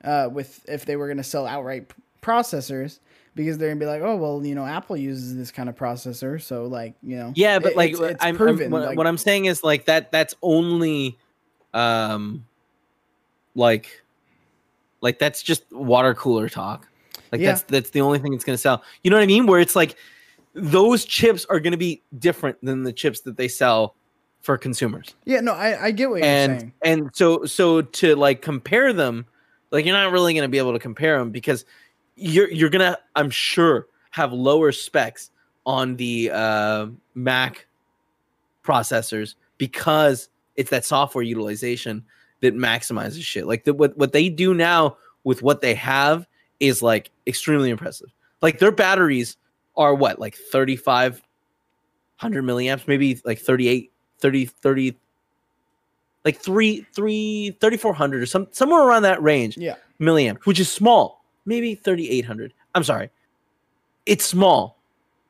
uh, with if they were going to sell outright processors because they're going to be like, oh well, you know, Apple uses this kind of processor, so like you know, Yeah, but it- like it's, it's I'm, I'm- what, like, what I'm saying is like that that's only um like like that's just water cooler talk. Like Yeah. that's that's the only thing that's going to sell. You know what I mean? Where it's like those chips are going to be different than the chips that they sell for consumers. yeah, no, I, I get what you're saying. and so so to like compare them, like you're not really going to be able to compare them because you're you're going to I'm sure have lower specs on the uh, Mac processors because it's that software utilization that maximizes shit. Like the, what what they do now with what they have is like extremely impressive. Like their batteries are what like 3500 milliamps, maybe like 38 30 30 like 3 3 3400 or some somewhere around that range Yeah, milliamp, which is small, maybe 3800. I'm sorry. It's small,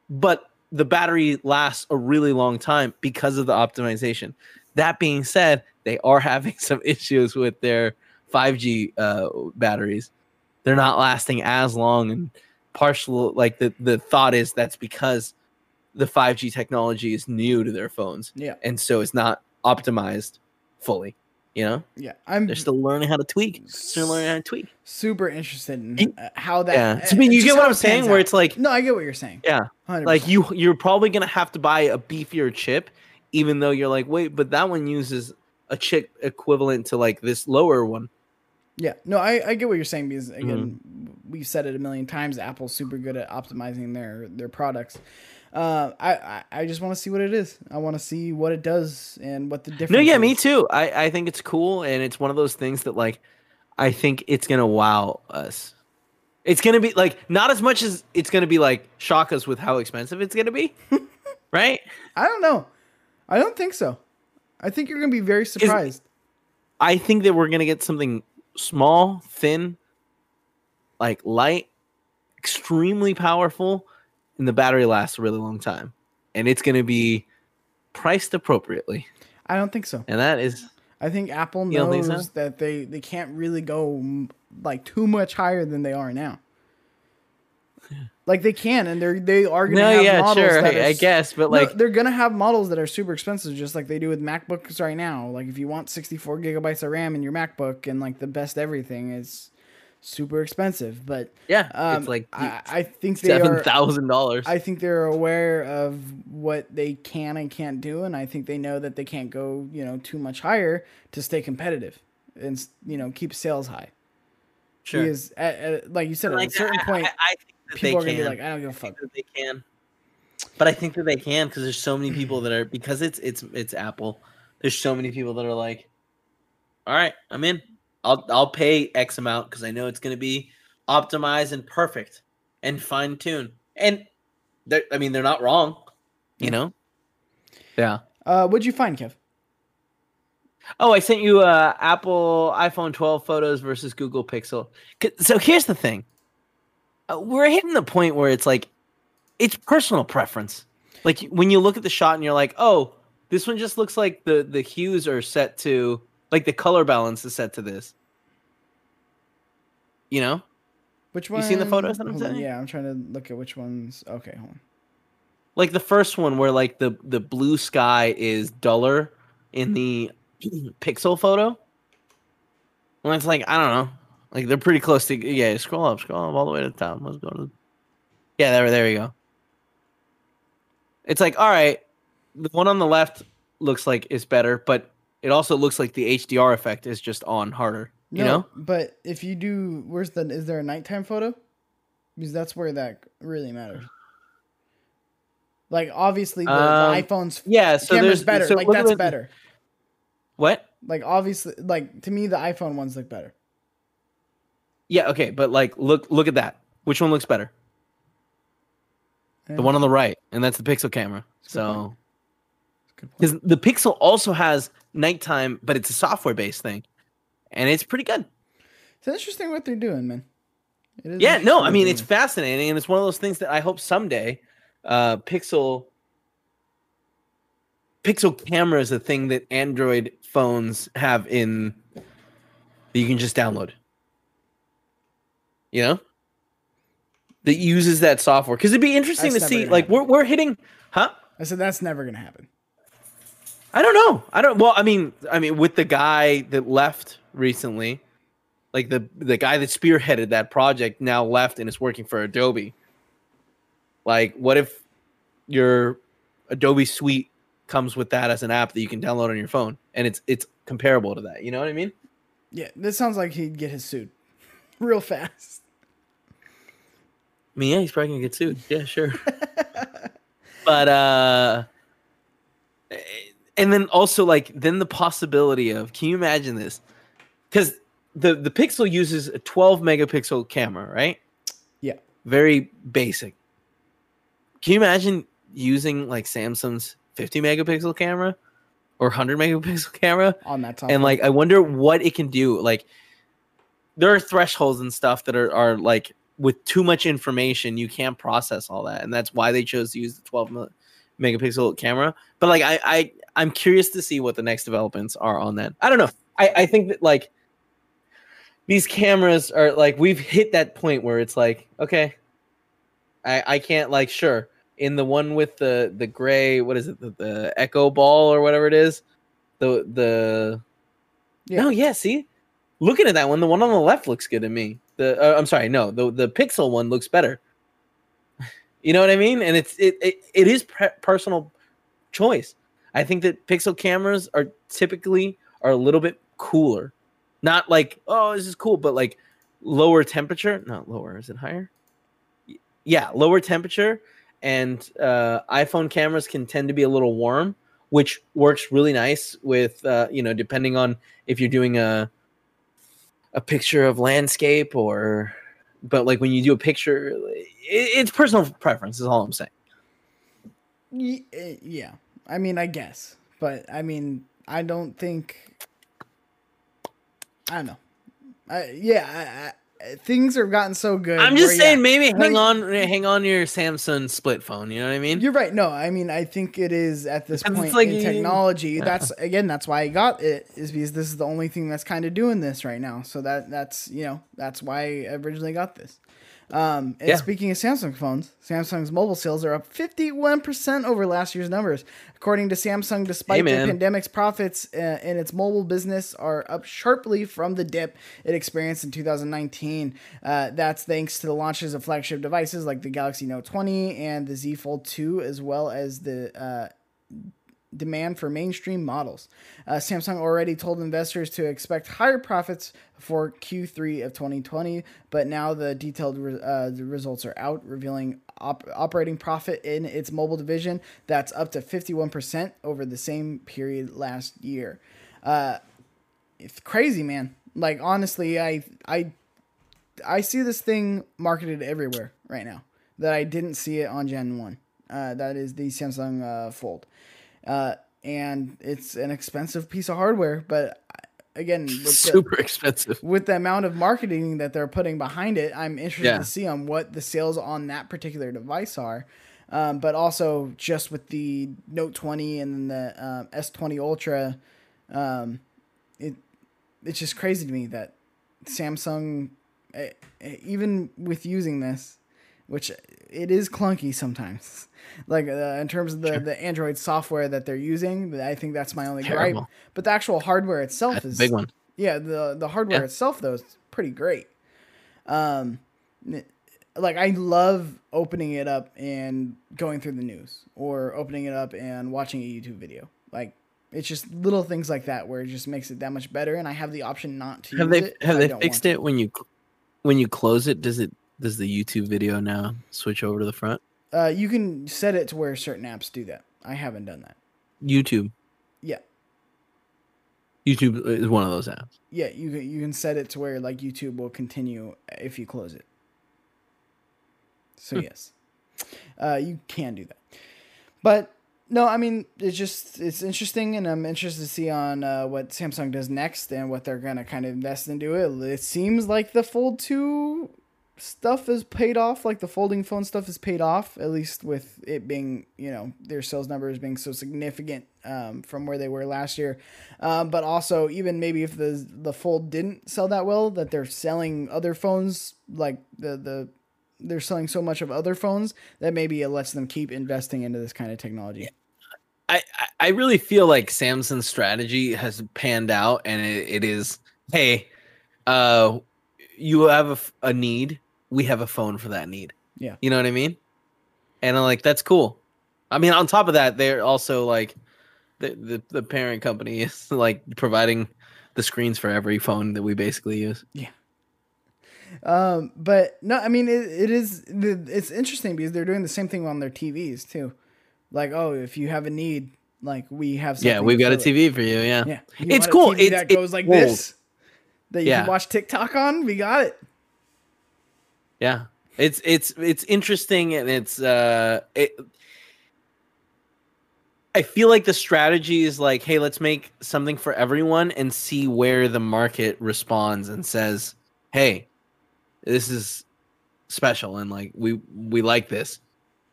but the battery lasts a really long time because of the optimization. That being said, they are having some issues with their 5G uh, batteries. They're not lasting as long, and partial like the the thought is that's because the 5G technology is new to their phones, yeah, and so it's not optimized fully. You know, yeah. I'm they're still learning how to tweak. Still learning how to tweak. super interested in uh, how that. yeah. So, I mean, you get what I'm saying? pans Where it's like, no, I get what you're saying. yeah, 100%. like you, you're probably gonna have to buy a beefier chip, even though you're like, wait, but that one uses a chip equivalent to like this lower one. Yeah, no, I, I get what you're saying because again, Mm-hmm. we've said it a million times. Apple's super good at optimizing their their products. Uh, I, I I just want to see what it is. I want to see what it does and what the difference. No, yeah, me too. I, I think it's cool, and it's one of those things that like, I think it's gonna wow us. It's gonna be like not as much as it's gonna be like shock us with how expensive it's gonna be, right? I don't know. I don't think so. I think you're gonna be very surprised. I think that we're gonna get something small, thin, like light, extremely powerful, and the battery lasts a really long time. And it's gonna be priced appropriately. I don't think so. And that is I think Apple knows that they they can't really go like too much higher than they are now. Like they can, and they're they are gonna No, have yeah, models sure, that are I, I s- guess, but No, like they're gonna have models that are super expensive, just like they do with MacBooks right now. Like if you want 64 gigabytes of RAM in your MacBook and like the best everything, it's super expensive. But yeah, um, it's like I, I think they seven are. dollars. I think they're aware of what they can and can't do, and I think they know that they can't go, you know, too much higher to stay competitive and you know keep sales high. Sure. Because at, at, like you said, Like, at a certain I- point, I, I think that people are they gonna be can. like, I don't give a I fuck. think that they can. But I think that they can because there's so many people that are because it's it's it's Apple. There's so many people that are like, all right, I'm in. I'll I'll pay X amount because I know it's gonna be optimized and perfect and fine tuned. And they're, I mean, they're not wrong. You know. Yeah. Uh, what'd you find, Kev? Oh, I sent you uh, Apple iPhone 12 photos versus Google Pixel. So here's the thing: Uh, we're hitting the point where it's like it's personal preference. Like when you look at the shot and you're like, "Oh, this one just looks like the the hues are set to like the color balance is set to this." You know? Which one? You seen the photos that I'm sending? Yeah, I'm trying to look at which ones. Okay, hold on. Like the first one where like the the blue sky is duller in the pixel photo. Well, it's like I don't know. Like they're pretty close to yeah. Scroll up, scroll up all the way to the top. Let's go to. Yeah, there, there you go. It's like all right, the one on the left looks like it's better, but it also looks like the HDR effect is just on harder. You No, know? but if you do, where's the? Is there a nighttime photo? Because that's where that really matters. Like obviously the, Um, the iPhone's Yeah. So camera's there's better. So like that's the- better. What? Like obviously, like to me the iPhone ones look better. Yeah. Okay, but like look look at that. Which one looks better? Yeah, The one on the right, and that's the Pixel camera. That's So that's a good point. because the Pixel also has nighttime, but it's a software based thing, and it's pretty good. It's interesting what they're doing, man. It is Yeah, no, I mean it's fascinating, and it's one of those things that I hope someday, uh, Pixel. Pixel camera is a thing that Android phones have in that you can just download. You know, that uses that software because it'd be interesting That's to see. Like happen. we're we're hitting, huh? I said that's never gonna happen. I don't know. I don't. Well, I mean, I mean, with the guy that left recently, like the the guy that spearheaded that project now left and is working for Adobe. Like, what if your Adobe Suite comes with that as an app that you can download on your phone, and it's it's comparable to that? You know what I mean? Yeah, this sounds like he'd get his suit real fast. I mean, yeah, he's probably gonna get sued. Yeah, sure. but uh, and then also like then the possibility of can you imagine this? Because the the Pixel uses a 12 megapixel camera, right? Yeah. Very basic. Can you imagine using like Samsung's 50 megapixel camera or 100 megapixel camera? on that time? and like I wonder what it can do. Like there are thresholds and stuff that are are like with too much information, you can't process all that, and that's why they chose to use the 12 mil- megapixel camera. But like I I I'm curious to see what the next developments are on that. I don't know. I I think that like these cameras are like we've hit that point where it's like okay, I I can't like sure in the one with the the gray what is it the, the echo ball or whatever it is the the Yeah. no yeah see looking at that one the one on the left looks good to me the uh, i'm sorry no the the pixel one looks better. You know what i mean? And it's it it, it is pre- personal choice. I think that pixel cameras are typically are a little bit cooler. Not like oh this is cool but like lower temperature not lower is it higher? Yeah lower temperature and uh, iphone cameras can tend to be a little warm which works really nice with uh, you know depending on if you're doing a a picture of landscape or but like when you do a picture it, it's personal preference is all i'm saying eh, yeah, I mean, I guess, but I mean, I don't think. I don't know. I, yeah, things have gotten so good. I'm just where, saying, yeah, maybe hang on, hang on your Samsung split phone. You know what I mean? You're right. No, I mean, I think it is at this it's point like in technology. That's again, that's why I got it is because this is the only thing that's kind of doing this right now. So that that's you know that's why I originally got this. Um, and Yeah. speaking of Samsung phones, Samsung's mobile sales are up 51% over last year's numbers. According to Samsung, despite the pandemic's profits uh, in its mobile business are up sharply from the dip it experienced in 2019. Uh, that's thanks to the launches of flagship devices like the Galaxy Note 20 and the Z Fold 2, as well as the uh, demand for mainstream models. Uh, Samsung already told investors to expect higher profits for Q3 of 2020, but now the detailed re- uh, the results are out, revealing op- operating profit in its mobile division that's up to 51% over the same period last year. Uh, it's crazy, man. Like honestly, I I I see this thing marketed everywhere right now that I didn't see it on Gen One. Uh, that is the Samsung uh, Fold, uh, and it's an expensive piece of hardware. But uh, again, with the, Super expensive. with the amount of marketing that they're putting behind it, I'm interested Yeah. to see on what the sales on that particular device are. Um, but also just with the Note 20 and the um, S20 Ultra, um, it it's just crazy to me that Samsung, eh, eh, even with using this, which it is clunky sometimes, like uh, in terms of the, the Android software that they're using, I think that's my only gripe. But the actual hardware itself That's a is big one. yeah, the the hardware Yeah. itself though is pretty great. Um, like I love opening it up and going through the news, or opening it up and watching a YouTube video. Like it's just little things like that where it just makes it that much better, and I have the option not to Have use they it. have they fixed it when you when you close it? Does it does the YouTube video now switch over to the front? Uh, you can set it to where certain apps do that. I haven't done that. YouTube. Yeah, YouTube is one of those apps. yeah, you can you can set it to where like YouTube will continue if you close it. So Hmm. yes, uh, you can do that. But no, I mean it's just it's interesting, and I'm interested to see on uh, what Samsung does next and what they're gonna kind of invest into it. It seems like the Fold Two stuff is paid off, like the folding phone stuff is paid off, at least with it being you know their sales numbers being so significant um, from where they were last year. Um, but also even maybe if the the Fold didn't sell that well, that they're selling other phones like the the they're selling so much of other phones that maybe it lets them keep investing into this kind of technology. I, I- I really feel like Samsung's strategy has panned out, and it, it is, hey, uh, you have a need, we have a phone for that need. Yeah. you know what I mean. And I'm like, that's cool. I mean, on top of that, they're also like, the the, the parent company is like providing the screens for every phone that we basically use. Yeah. Um, but no, I mean it, it is it's interesting because they're doing the same thing on their TVs too. Like, oh, if you have a need, like we have. Yeah, we've got a fill it. TV for you. Yeah, Yeah, You It's cool. TV It's- that goes like this. That you Yeah. can watch TikTok on. We got it. Yeah. It's it's it's interesting and it's uh it I feel like the strategy is like, hey, let's make something for everyone and see where the market responds and says, "Hey, this is special and like we we like this."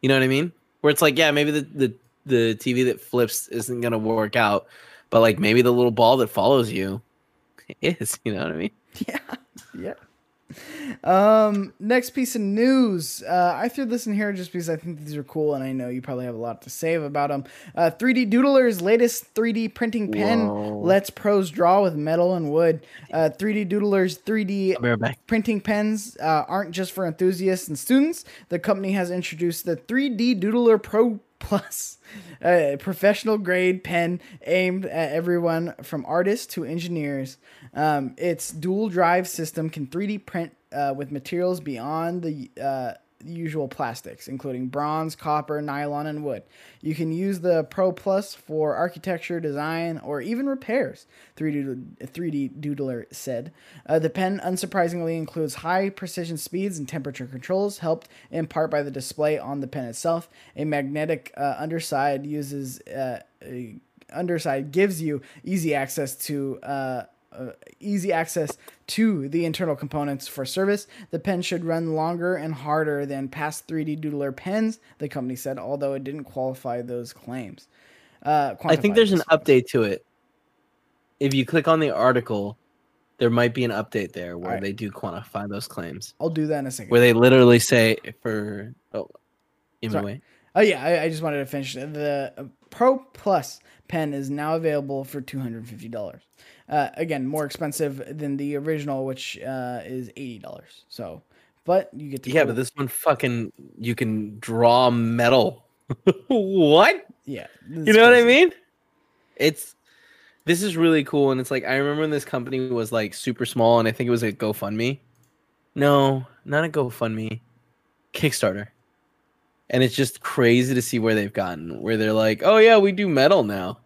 You know what I mean? Where it's like, yeah, maybe the the the TV that flips isn't going to work out, but like maybe the little ball that follows you is, you know what I mean? Yeah, yeah. Um, next piece of news. Uh, I threw this in here just because I think these are cool, and I know you probably have a lot to say about them. Uh, 3D Doodler's latest 3D printing pen Whoa. lets pros draw with metal and wood. Uh, 3D Doodler's 3D I'll be right printing pens uh, aren't just for enthusiasts and students. The company has introduced the 3D Doodler Pro Plus, a professional grade pen aimed at everyone from artists to engineers. Um, its dual drive system can 3D print uh, with materials beyond the uh, usual plastics, including bronze, copper, nylon, and wood. You can use the Pro Plus for architecture, design, or even repairs. 3D, 3D Doodler said. Uh, the pen, unsurprisingly, includes high precision speeds and temperature controls, helped in part by the display on the pen itself. A magnetic uh, underside uses. Uh, underside gives you easy access to uh, uh, easy access to the internal components for service. The pen should run longer and harder than past 3D Doodler pens, the company said, although it didn't qualify those claims. Uh, I think there's an update to it. If you click on the article, there might be an update there where Alright. they do quantify those claims. I'll do that in a second. Where they literally say for oh, me Sorry. Oh yeah, I, I just wanted to finish. The uh, Pro Plus pen is now available for two hundred fifty dollars. Uh, again, more expensive than the original, which uh, is eighty dollars. So, but you get the Yeah, but this one fucking you can draw metal. what? yeah, You know what I mean? It's this is really cool, and it's like I remember when this company was like super small, and I think it was a GoFundMe. No, not a GoFundMe, Kickstarter. And it's just crazy to see where they've gotten. Where they're like, "Oh yeah, we do metal now."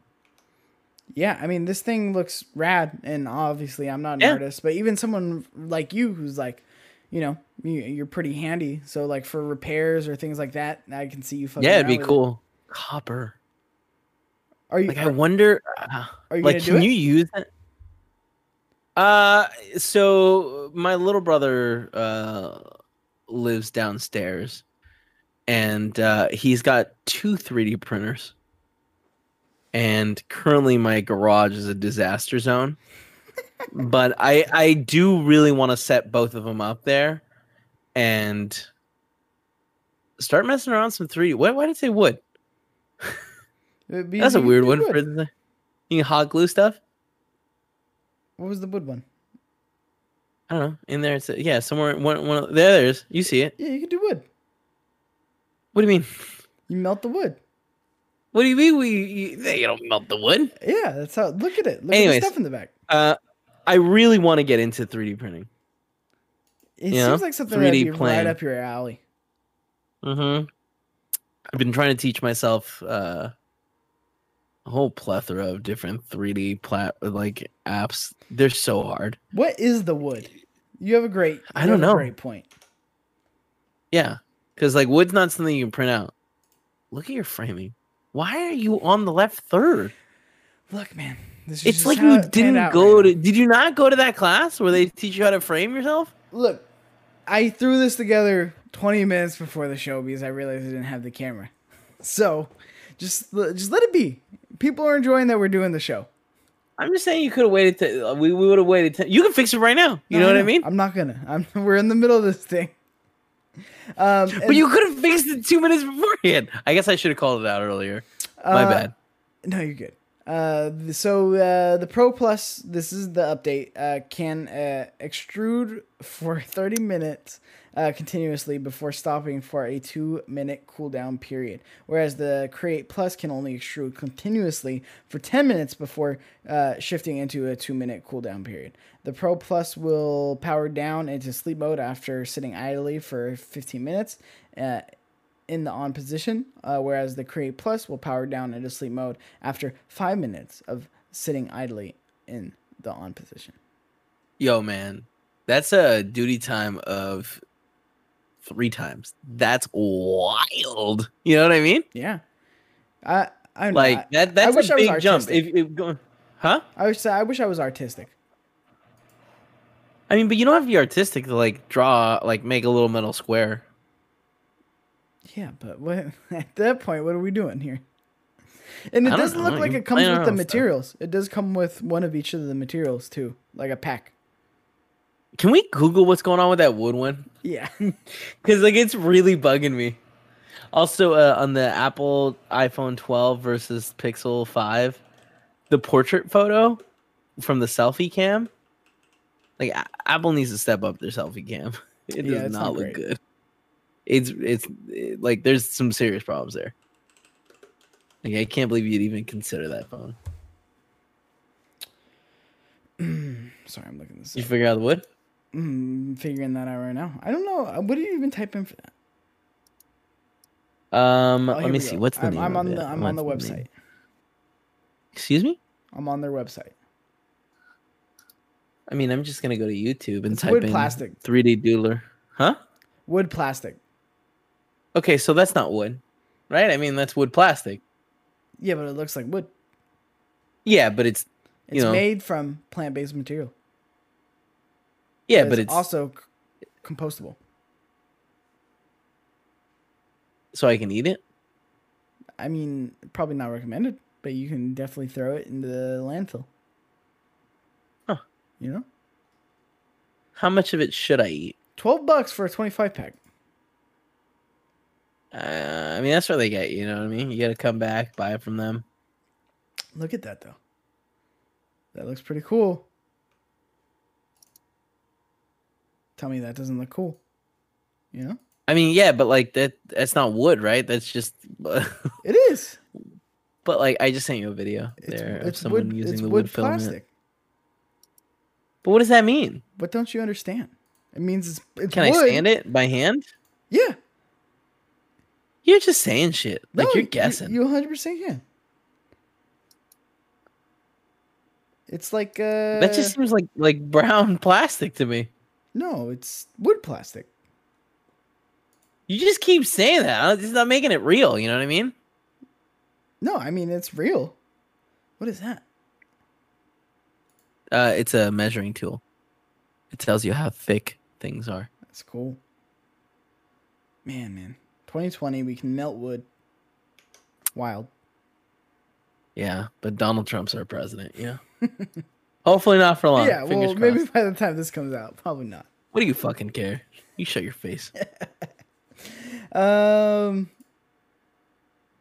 Yeah, I mean, this thing looks rad, and obviously, I'm not an Yeah. artist, but even someone like you who's like, you know, you, you're pretty handy. So, like for repairs or things like that, I can see you. fucking yeah, it'd be with it. cool. Copper. Are you? Like I wonder. uh, are you like, can it? you use it? Uh, so my little brother uh lives downstairs, and uh, he's got two 3D printers. And currently, my garage is a disaster zone. but I I do really want to set both of them up there, and start messing around some 3D. Why why did it say wood? Be- That's a weird one do for the. You can hot glue stuff. What was the wood one? I don't know. In there, it's yeah, somewhere. One, one. of- There, there's. You see it. Yeah, you can do wood. What do you mean? You melt the wood. What do you mean? We you, they don't melt the wood. Yeah, that's how. Look at it. Look at the stuff in the back. Uh, I really want to get into 3D printing. It you seems know, like something that'd 3D be right up your alley. Mm-hmm. I've been trying to teach myself uh, a whole plethora of different 3D plat like apps. They're so hard. What is the wood? You have a great. I don't know. Great point. Yeah, because like wood's not something you can print out. Look at your framing. Why are you on the left third? Look, man. This is It's like you it didn't go right to. now. Did you not go to that class where they teach you how to frame yourself? Look, I threw this together 20 minutes before the show because I realized I didn't have the camera. So, just just let it be. People are enjoying that we're doing the show. I'm just saying you could have waited. To, uh, we we would have waited. To, you can fix it right now. You No, know what I mean? I'm not gonna. I'm. We're in the middle of this thing. Um, But you could have fixed it two minutes beforehand. I guess I should have called it out earlier. My Uh, bad. No, you're good. Uh, so uh, the Pro Plus, this is the update, uh, can uh, extrude for 30 minutes uh, continuously before stopping for a two minute cooldown period. Whereas the Create Plus can only extrude continuously for 10 minutes before uh, shifting into a two minute cooldown period. The Pro Plus will power down into sleep mode after sitting idly for 15 minutes. Uh, in the on position, uh, whereas the Create Plus will power down into sleep mode after five minutes of sitting idly in the on position. Yo, man, that's a duty time of three times. That's wild. You know what I mean? Yeah, I I Like I, that. That's wish I a was big jump. artistic. If, if going, huh? I wish I wish I was artistic. I mean, but you don't have to be artistic to like draw, like make a little metal square. Yeah, but what at that point, what are we doing here? And it I doesn't look know, like it comes with the with stuff. materials. It does come with one of each of the materials too, like a pack. Can we Google what's going on with that wood one? Yeah, Because like it's really bugging me. Also, uh, on the Apple iPhone 12 versus Pixel 5, the portrait photo from the selfie cam, like A- Apple needs to step up their selfie cam. It Yeah, does not, not look good. It's it's it- like there's some serious problems there. Like I can't believe you'd even consider that phone. sorry, I'm looking this you up. figure out the wood? Mm, figuring that out right now. I don't know. Uh, What do you even type in for that? Um, Oh, let me see. go. What's the I'm, name? I'm of on the I'm on the What's website. Excuse me. I'm on their website. I mean, I'm just gonna go to YouTube and It's type wood in plastic. 3D doodler. Huh? Wood plastic. Okay, so that's not wood, right? I mean, that's wood plastic. Yeah, but it looks like wood. Yeah, but it's It's know. made from plant-based material. Yeah, but it's also c- compostable. so I can eat it. I mean, probably not recommended, but you can definitely throw it into the landfill. Huh. You know, How much of it should I eat? twelve bucks for a twenty-five pack. Uh, I mean, that's where they get. you, You know what I mean? You got to come back, buy it from them. Look at that though. That looks pretty cool. Tell me that doesn't look cool. You know, I mean, yeah, but like that that's not wood, right? That's just It is. but like I just sent you a video It's there of someone wood. using It's the wood wood, filament. But what does that mean? What don't you understand? It means it's it's Can wood. I stand it by hand? Yeah. You're just saying shit. Like No, you're you- guessing. You 100 percent can. It's like uh that just seems like like brown plastic to me. No, it's wood plastic. You just keep saying that. It's not making it real. You know what I mean? No, I mean it's real. What is that? Uh, it's a measuring tool. It tells you how thick things are. That's cool. Man, man. 2020, we can melt wood. Wild. Yeah, but Donald Trump's our president. Yeah. Hopefully not for long. yeah, Fingers well, maybe by the time this comes out, probably not. What do you fucking care? You shut your face. Um,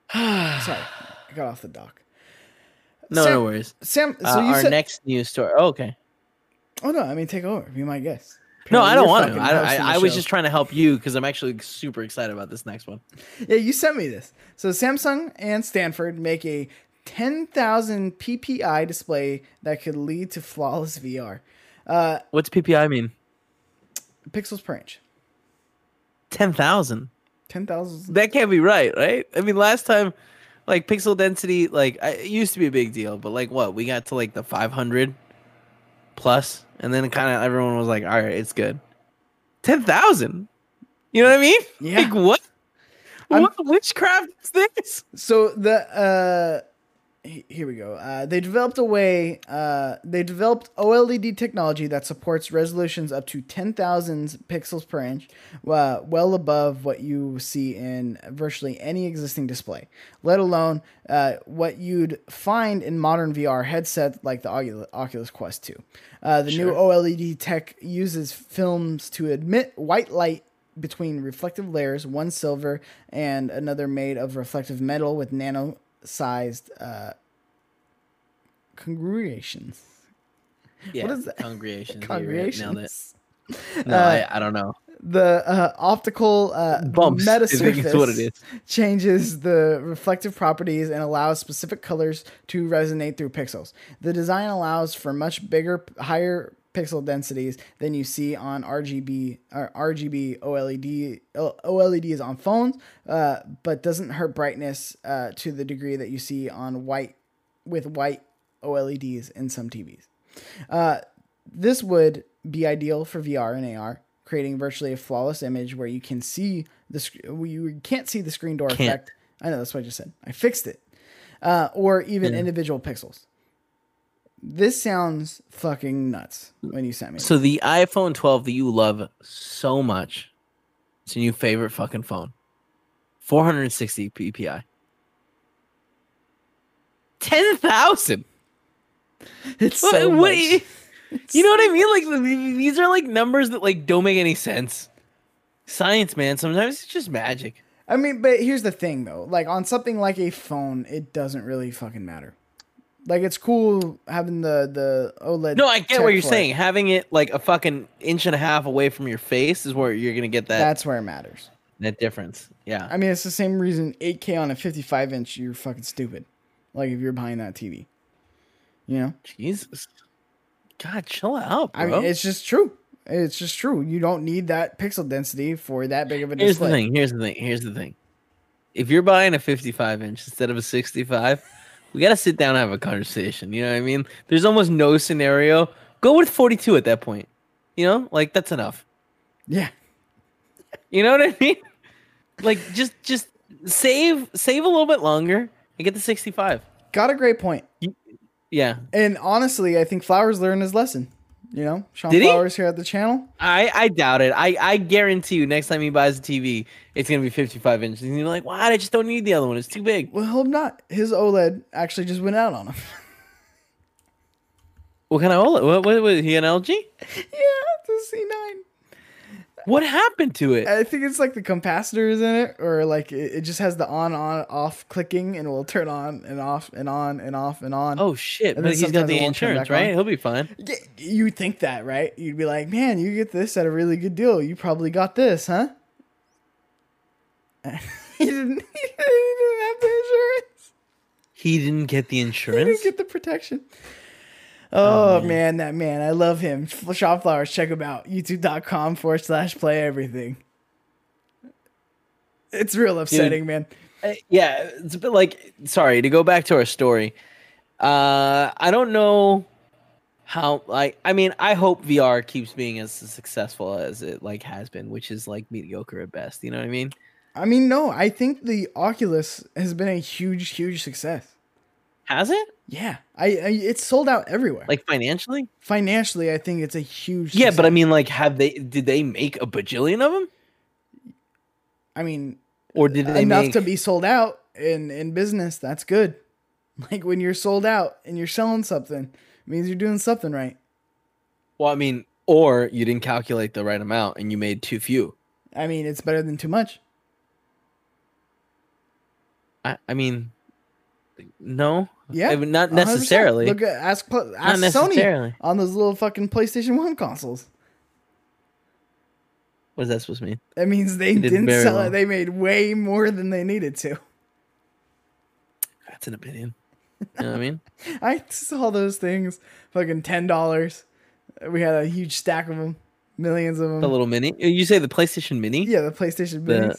sorry, I got off the dock. No, Sam, no worries. Sam, so Uh, you our said, next news story. Oh, okay. oh no, I mean take over. Be my guest. No, I don't want to. I, I, I was just trying to help you because I'm actually super excited about this next one. Yeah, you sent me this. So Samsung and Stanford make a 10,000 PPI display that could lead to flawless VR. Uh, What's PPI mean? pixels per inch. Ten thousand. 10,000. That can't be right, right? I mean, last time, like pixel density, like it used to be a big deal, but like what we got to like the 500 plus, and then kind of everyone was like, "All right, it's good." Ten thousand. You know what I mean? Yeah. Like what? I'm- What witchcraft is this? So the uh here we go. Uh, they developed a way. Uh, they developed OLED technology that supports resolutions up to ten thousand pixels per inch, uh, well above what you see in virtually any existing display. Let alone uh, what you'd find in modern VR headsets like the Oculus, Oculus Quest Two. Uh, the new OLED tech uses films to emit white light between reflective layers, one silver and another made of reflective metal with nano sized uh, congruations. Yeah, is that? Congregations. Congregations. No, Uh, I, I don't know. The uh, optical uh, Bumps. Meta think is what it surface changes the reflective properties and allows specific colors to resonate through pixels. The design allows for much bigger, higher pixel densities than you see on RGB or RGB OLED OLEDs on phones, uh, but doesn't hurt brightness uh, to the degree that you see on white with white OLEDs in some TVs. Uh, this would be ideal for VR and AR, creating virtually a flawless image where you can see the sc- you can't see the screen door Can't. effect. I know that's what I just said. I fixed it. Uh, or even Yeah. individual pixels. This sounds fucking nuts when you sent me. So the iPhone 12 that you love so much, it's your new favorite fucking phone. 460 PPI. 10,000. it's What- so what- much. You know what I mean? Like these are like numbers that like don't make any sense. Science, man. Sometimes it's just magic. I mean, but here's the thing though. Like on something like a phone, it doesn't really fucking matter. Like it's cool having the the OLED. No, I get what you're saying. Having it like a fucking inch and a half away from your face is where you're gonna get that That's where it matters. that difference. Yeah. I mean, it's the same reason 8K on a 55 inch. You're fucking stupid. Like if you're behind that TV, you know. Jesus. God, chill out, bro. I mean, it's just true. It's just true. You don't need that pixel density for that big of a Here's display. the thing. Here's the thing. Here's the thing. if you're buying a 55 inch instead of a 65, we got to sit down and have a conversation. You know what I mean? There's almost no scenario. Go with 42 at that point. You know, like that's enough. Yeah. You know what I mean? Like just just save save a little bit longer and get the 65. Got a great point. Yeah. And honestly, I think Flowers learned his lesson. You know, Sean Did he? Flowers here at the channel. I I doubt it. I I guarantee you next time he buys a TV, it's going to be 55 inches. And you're like, "Why? I just don't need the other one. It's too big." Well, hope not. His OLED actually just went out on him. What kind of OLED? What what was he an LG? yeah, it's a C9. What happened to it? I think it's like the capacitors in it, or like it, it just has the on, on, off clicking, and it will turn on and off and on and off and on. Oh shit! And But he's got the it won't turn insurance, back on. right? He'll be fine. You think that, right? You'd be like, man, you get this at a really good deal. You probably got this, huh? he didn't. He didn't have the insurance. He didn't get the insurance. He didn't get the protection. Oh, man. man. that man. I love him. Sean Flowers, check him out. YouTube.com forward slash play everything. It's real upsetting, man. Uh, yeah, it's a bit like sorry to go back to our story. Uh, I don't know how like I mean I hope VR keeps being as successful as it like has been, which is like mediocre at best. You know what I mean? I mean, no, I think the Oculus has been a huge, huge success. Has it Yeah, I, I it's sold out everywhere. like financially? financially, I think it's a huge. Yeah, but I mean, like, have they? Did they make a bajillion of them, I mean, or did they enough make? to be sold out in in business. That's good. Like when you're sold out and you're selling something, it means you're doing something right. well, I mean, or you didn't calculate the right amount and you made too few. I mean, it's better than too much. I, I mean, no. Yeah, I mean, not 100%. necessarily. Look at ask not ask Sony on those little fucking PlayStation One consoles. What is that supposed to mean? That means they did didn't sell well. it. They made way more than they needed to. That's an opinion. You know what I mean? I saw those things, fucking ten dollars. We had a huge stack of them, millions of them. The little mini. Uh, you say the PlayStation Mini? Yeah, the PlayStation The-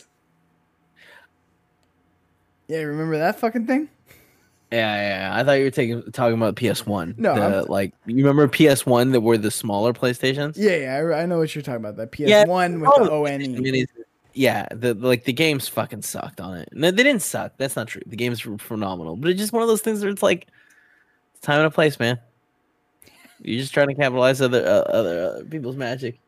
Yeah, remember that fucking thing? Yeah, yeah. yeah. I thought you were taking talking about PS One. No, the, like you remember PS One that were the smaller PlayStations. Yeah, yeah, I, I know what you're talking about. That PS Yeah, One with Oh, the PlayStation ONE. Minis. Yeah, the like the games fucking sucked on it. No, they didn't suck. That's not true. The games were phenomenal, but it's just one of those things where it's like it's time and a place, man. You're just trying to capitalize other uh, other uh, people's magic.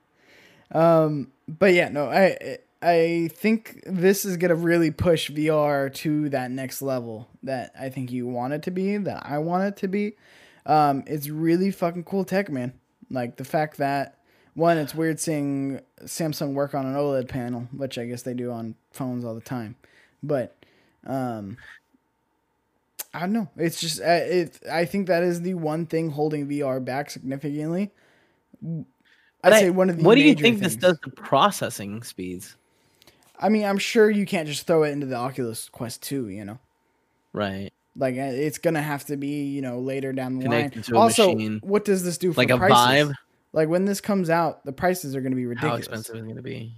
Um, but yeah, no, I I think this is gonna really push VR to that next level that I think you want it to be, that I want it to be. Um, it's really fucking cool tech, man. Like the fact that one, it's weird seeing Samsung work on an OLED panel, which I guess they do on phones all the time, but um. I don't know. It's just uh, it. I think that is the one thing holding VR back significantly. I'd I- say one of the. what do you think this does to processing speeds? I mean, I'm sure you can't just throw it into the Oculus Quest 2, you know? Right. Like, uh, it's going to have to be, you know, later down the Connected line. also, machine. what does this do for Like a prices? Vive? Like, when this comes out, the prices are going to be ridiculous. How expensive is it going to be?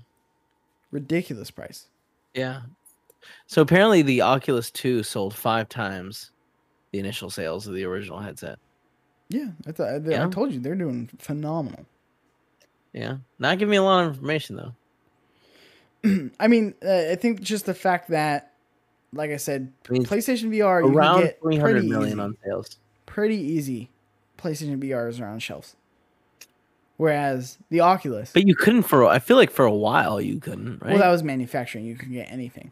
Ridiculous price. Yeah. So apparently the Oculus 2 sold five times the initial sales of the original headset. Yeah, I, thought, I, I Yeah. told you, they're doing phenomenal. Yeah. Not giving me a lot of information though. I mean, uh, I think just the fact that, like I said, I mean, PlayStation VR, you around get 300 pretty million easy. on sales. Pretty easy. PlayStation VRs are on shelves. Whereas the Oculus, But you couldn't for I feel like for a while you couldn't, right? well, that was manufacturing. You could get anything.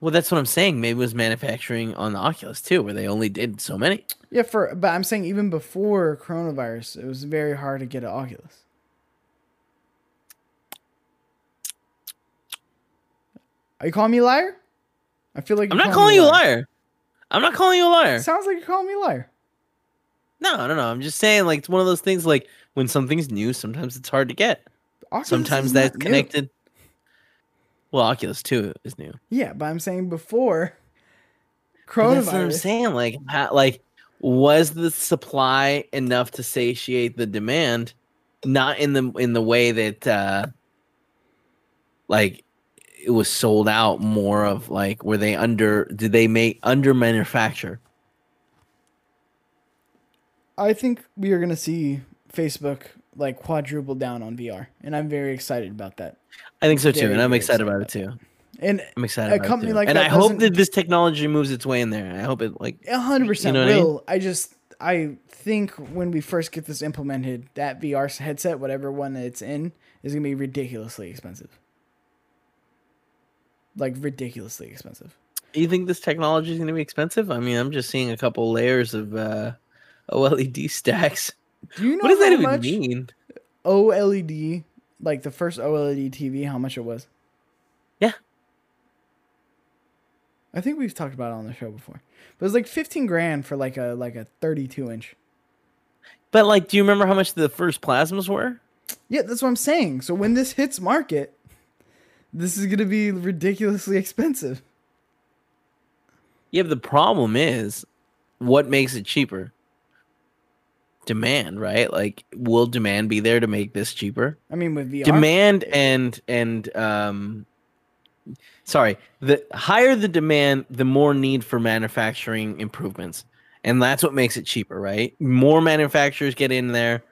Well, that's what I'm saying. Maybe it was manufacturing on the Oculus too, where they only did so many. Yeah, for but I'm saying even before coronavirus, it was very hard to get an Oculus. Are you calling me a liar? I feel like I'm not calling me you a liar. I'm not calling you a liar. Sounds like you're calling me a liar. No, no, no. I'm just saying, like, it's one of those things. Like, when something's new, sometimes it's hard to get. Oculus Sometimes that's not new. connected. Well, Oculus 2 is new. Yeah, but I'm saying before But That's what I'm saying. Like, ha- like, was the supply enough to satiate the demand? Not in the in the way that, uh like, it was sold out more of like were they under did they make under manufacture? I think we are going to see Facebook like quadruple down on VR, and I'm very excited about that. I think so too, Very, and I'm excited excited about it too. And I'm excited. A about it, company like and I hope that this technology moves its way in there. I hope it like A hundred percent You know what I mean? will. I just I think when we first get this implemented, that VR headset, whatever one it's in, is gonna be ridiculously expensive. Like ridiculously expensive. you think this technology is going to be expensive? I mean, I'm just seeing a couple layers of uh, OLED stacks. Do you know what does that even mean? OLED, like the first OLED TV, how much it was? Yeah. I think we've talked about it on the show before. But it was like fifteen grand for like a like a thirty two inch. But like, do you remember how much the first plasmas were? Yeah, that's what I'm saying. So when this hits market, this is gonna be ridiculously expensive. Yeah, but the problem is, what makes it cheaper? Demand, right? Like, will demand be there to make this cheaper? I mean, with VR, Demand and and um, sorry, the higher the demand, the more need for manufacturing improvements, and that's what makes it cheaper, right? More manufacturers get in there,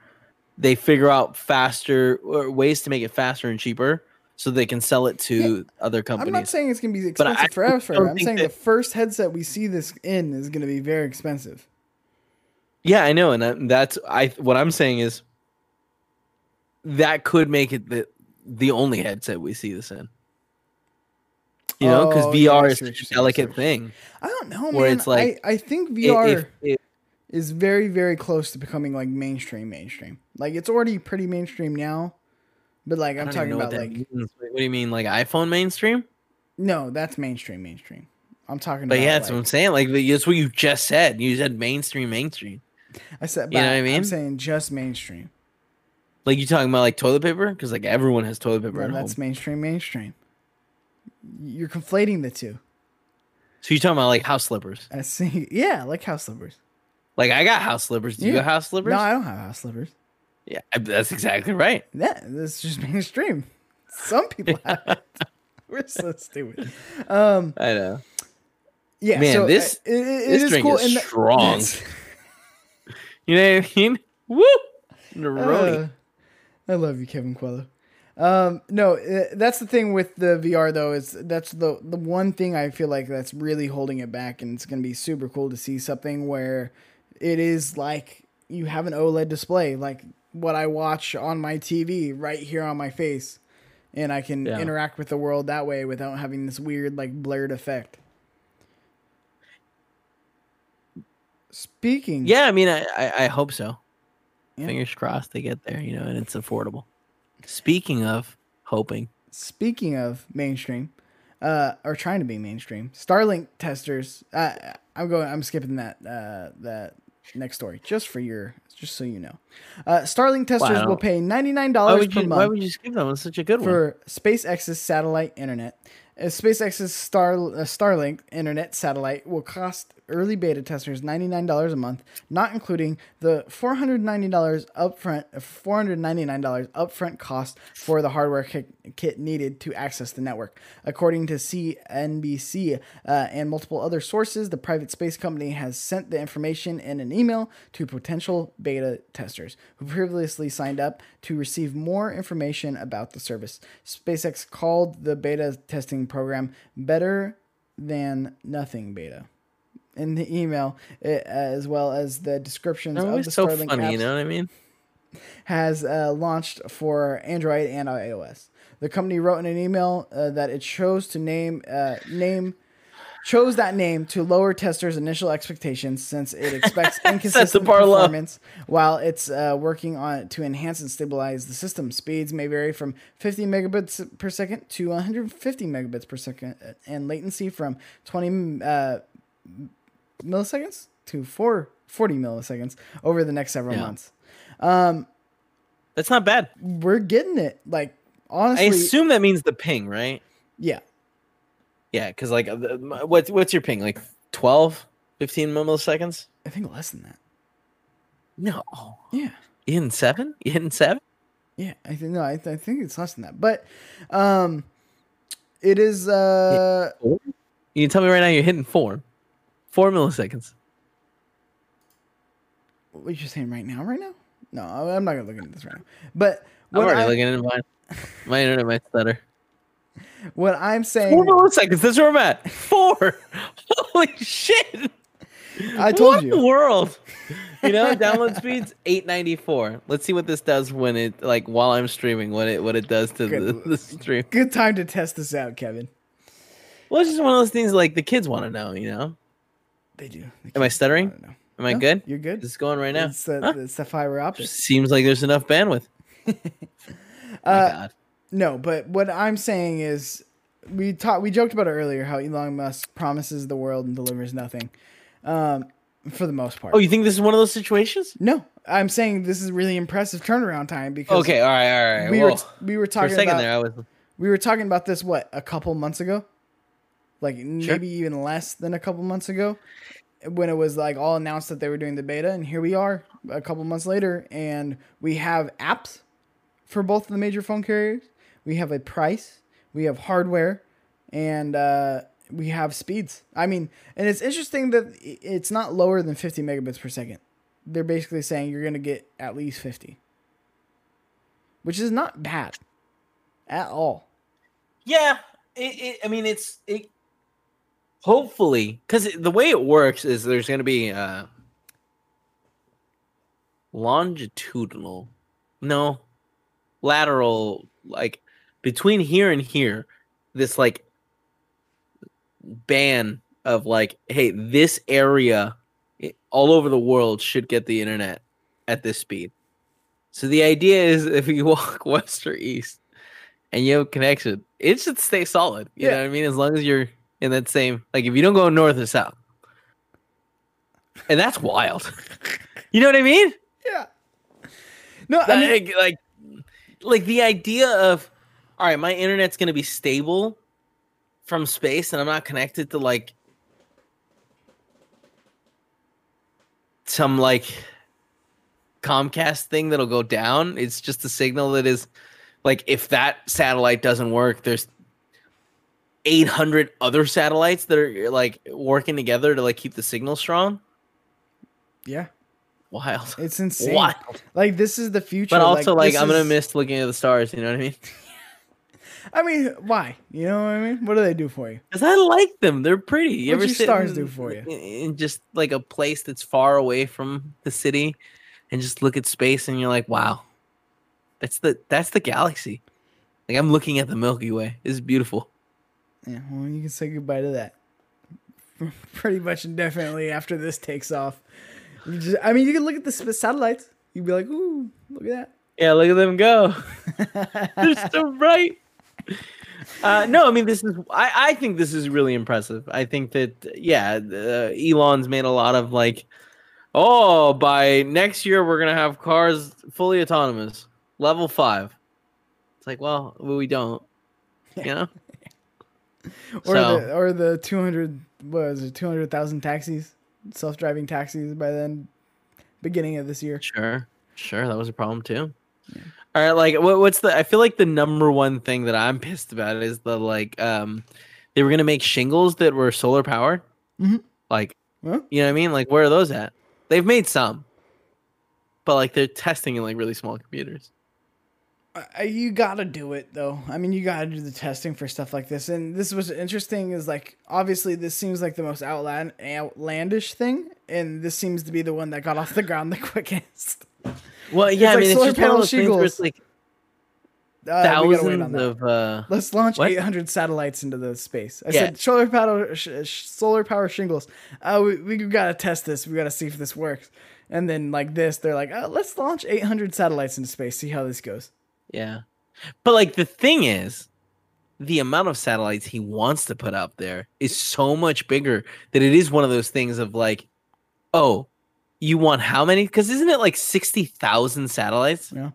they figure out faster or ways to make it faster and cheaper, so they can sell it to other companies. I'm not saying it's gonna be But I expensive forever. I'm saying the first headset we see this in is gonna be very expensive. Yeah, I know, and that, that's I. What I'm saying is that could make it the the only headset we see this in. You know, because Oh, yeah, VR is see what such a delicate thing. I don't know, Where man. it's like- I, I think VR if- if- is very, very close to becoming like mainstream, mainstream. Like it's already pretty mainstream now, but like I'm talking about like means. What do you mean, like iPhone mainstream? no, that's mainstream, mainstream. I'm talking But about. yeah, that's what I'm saying. Like that's what you just said. You said mainstream, mainstream. I said, You know what I mean. I'm saying just mainstream. Like you talking about like toilet paper? Because like everyone has toilet paper No, at that's home. mainstream, mainstream. You're conflating the two. So you talking about like house slippers? I see. Yeah, like house slippers. Like I got house slippers. Do you Yeah. got house slippers? No, I don't have house slippers. Yeah, that's exactly right. Yeah, that's just mainstream. Some people have it. We're so stupid. Um, I know. yeah, Man, so, this- uh, it, it- it this is drink cool is and strong. You know what I mean? Woo! Negroni. Uh, I love you, Kevin Quello. Um, no, uh, that's the thing with the VR though. Is that's the the one thing I feel like that's really holding it back, and it's gonna be super cool to see something where it is like you have an OLED display, like what I watch on my TV right here on my face, and I can Yeah. interact with the world that way without having this weird like blurred effect. Speaking, Yeah, I mean, I, I, I hope so. Yeah. Fingers crossed they get there, you know, and it's affordable. Speaking of hoping, Speaking of mainstream, uh, or trying to be mainstream, Starlink testers. Uh, I'm going. I'm skipping that. Uh, that next story just for your, just so you know. Uh, Starlink testers Wow. will pay $99 per you month why would you skip that one? It's such a good one. for SpaceX's satellite internet. Uh, SpaceX's Star uh, Starlink internet satellite will cost early beta testers $99 a month, not including the $490 upfront uh, $499 upfront cost for the hardware kit, kit needed to access the network. According to CNBC uh, and multiple other sources, the private space company has sent the information in an email to potential beta testers who previously signed up to receive more information about the service. SpaceX called the beta testing program better than nothing beta. In the email, it, as well as the descriptions They're of the so Starlink funny, apps you know what I mean? has uh, launched for Android and iOS. The company wrote in an email uh, that it chose to name uh, name chose that name to lower testers' initial expectations since it expects inconsistent performance while it's uh, working on to enhance and stabilize the system. Speeds may vary from 50 megabits per second to 150 megabits per second, uh, and latency from 20 uh, milliseconds to 4, 40 milliseconds over the next several Yeah. months. Um, That's not bad. We're getting it. Like honestly. I assume that means the ping, right? yeah. Yeah, because like, what's what's your ping? Like 12, 15 milliseconds? I think less than that. No, Yeah. hitting seven? Hitting seven? Yeah, I think no, I, th- I think it's less than that. But um It is uh You tell me right now you're hitting four, four milliseconds. what you're saying right now, right now? No, I'm not gonna look into this right now. But I'm what, already I, looking at mine. My internet might stutter. what I'm saying, Four milliseconds. That's where I'm at. Four. Holy shit. I told you what you. the world. You know, download speeds 894. Let's see what this does when it like while I'm streaming. What it what it does to the, the stream. good time to test this out, Kevin. Well, it's just one of those things like the kids want to know. You know, They do. They am I stuttering? don't know. Am I No, good? You're good. This is going right now? It's, uh, Huh? it's the fiber optic. Seems like there's enough bandwidth. My Uh, God. No, but what I'm saying is, we talked, we joked about it earlier how Elon Musk promises the world and delivers nothing, um, for the most part. Oh, you think this is one of those situations? no, I'm saying this is really impressive turnaround time because Okay, all right, all right. we Whoa. were we were talking second about there, I was. we were talking about this what a couple months ago, like maybe even less than a couple months ago, when it was like all announced that they were doing the beta, and here we are a couple months later, and we have apps for both of the major phone carriers. We have a price, we have hardware, and uh, we have speeds. I mean, and it's interesting that it's not lower than 50 megabits per second. They're basically saying you're gonna get at least 50, which is not bad at all. Yeah, it, it, I mean, it's it. Hopefully, because the way it works is there's going to be uh longitudinal, no, lateral, like between here and here, this like ban of like, hey, this area i- all over the world should get the internet at this speed. So the idea is if you walk west or east and you have a connection, it should stay solid. You know Yeah. what I mean? As long as you're in that same like if you don't go north or south. And that's wild. you know what I mean? Yeah. No, I mean, like, like like the idea of all right, my internet's gonna be stable from space and I'm not connected to like some like Comcast thing that'll go down. It's just a signal that is like if that satellite doesn't work, there's 800 other satellites that are like working together to like keep the signal strong. yeah, Wild. it's insane. Wild. Like this is the future. But also like, this I'm gonna miss looking at the stars, you know what I mean? I mean, why? You know what I mean? What do they do for you? Because I like them. They're pretty. You What'd ever stars do for you? In, in just like a place that's far away from the city and just look at space and you're like, wow. That's the that's the galaxy. Like I'm looking at the Milky Way. It's beautiful. Yeah, well, you can say goodbye to that. Pretty much indefinitely after this takes off. Just, I mean, you can look at the satellites. You'd be like, ooh, look at that. Yeah, look at them go. They're so bright. Uh, no, I mean this is. I, I think this is really impressive. I think that yeah, uh, Elon's made a lot of like, oh, by next year we're gonna have cars fully autonomous, level five. It's like, well, we don't. You know, or So- the or the two hundred what was it two hundred thousand taxis, self driving taxis by then, beginning of this year. sure, sure, that was a problem too. All right, like what, what's the? I feel like the number one thing that I'm pissed about is the like, um, they were gonna make shingles that were solar powered. Mhm. Like, Huh? you know what I mean? Like, where are those at? They've made some, but like they're testing in like really small computers. Uh, you gotta do it though. I mean, you gotta do the testing for stuff like this. And this was interesting. Is like obviously this seems like the most outland outlandish thing, and this seems to be the one that got off the ground the quickest. Well, yeah, like I mean, it's solar just one of panel things where it's like Uh, we gotta wait on thousands that. of. uh Let's launch What? 800 satellites into the space. I Yeah. said solar power, sh- solar power shingles. Uh, we, we gotta test this. We gotta see if this works. And then like this, they're like, uh, let's launch 800 satellites into space. See how this goes. Yeah, but like the thing is, the amount of satellites he wants to put up there is so much bigger that it is one of those things of like, oh, you want how many? Because isn't it like sixty thousand satellites? Yeah.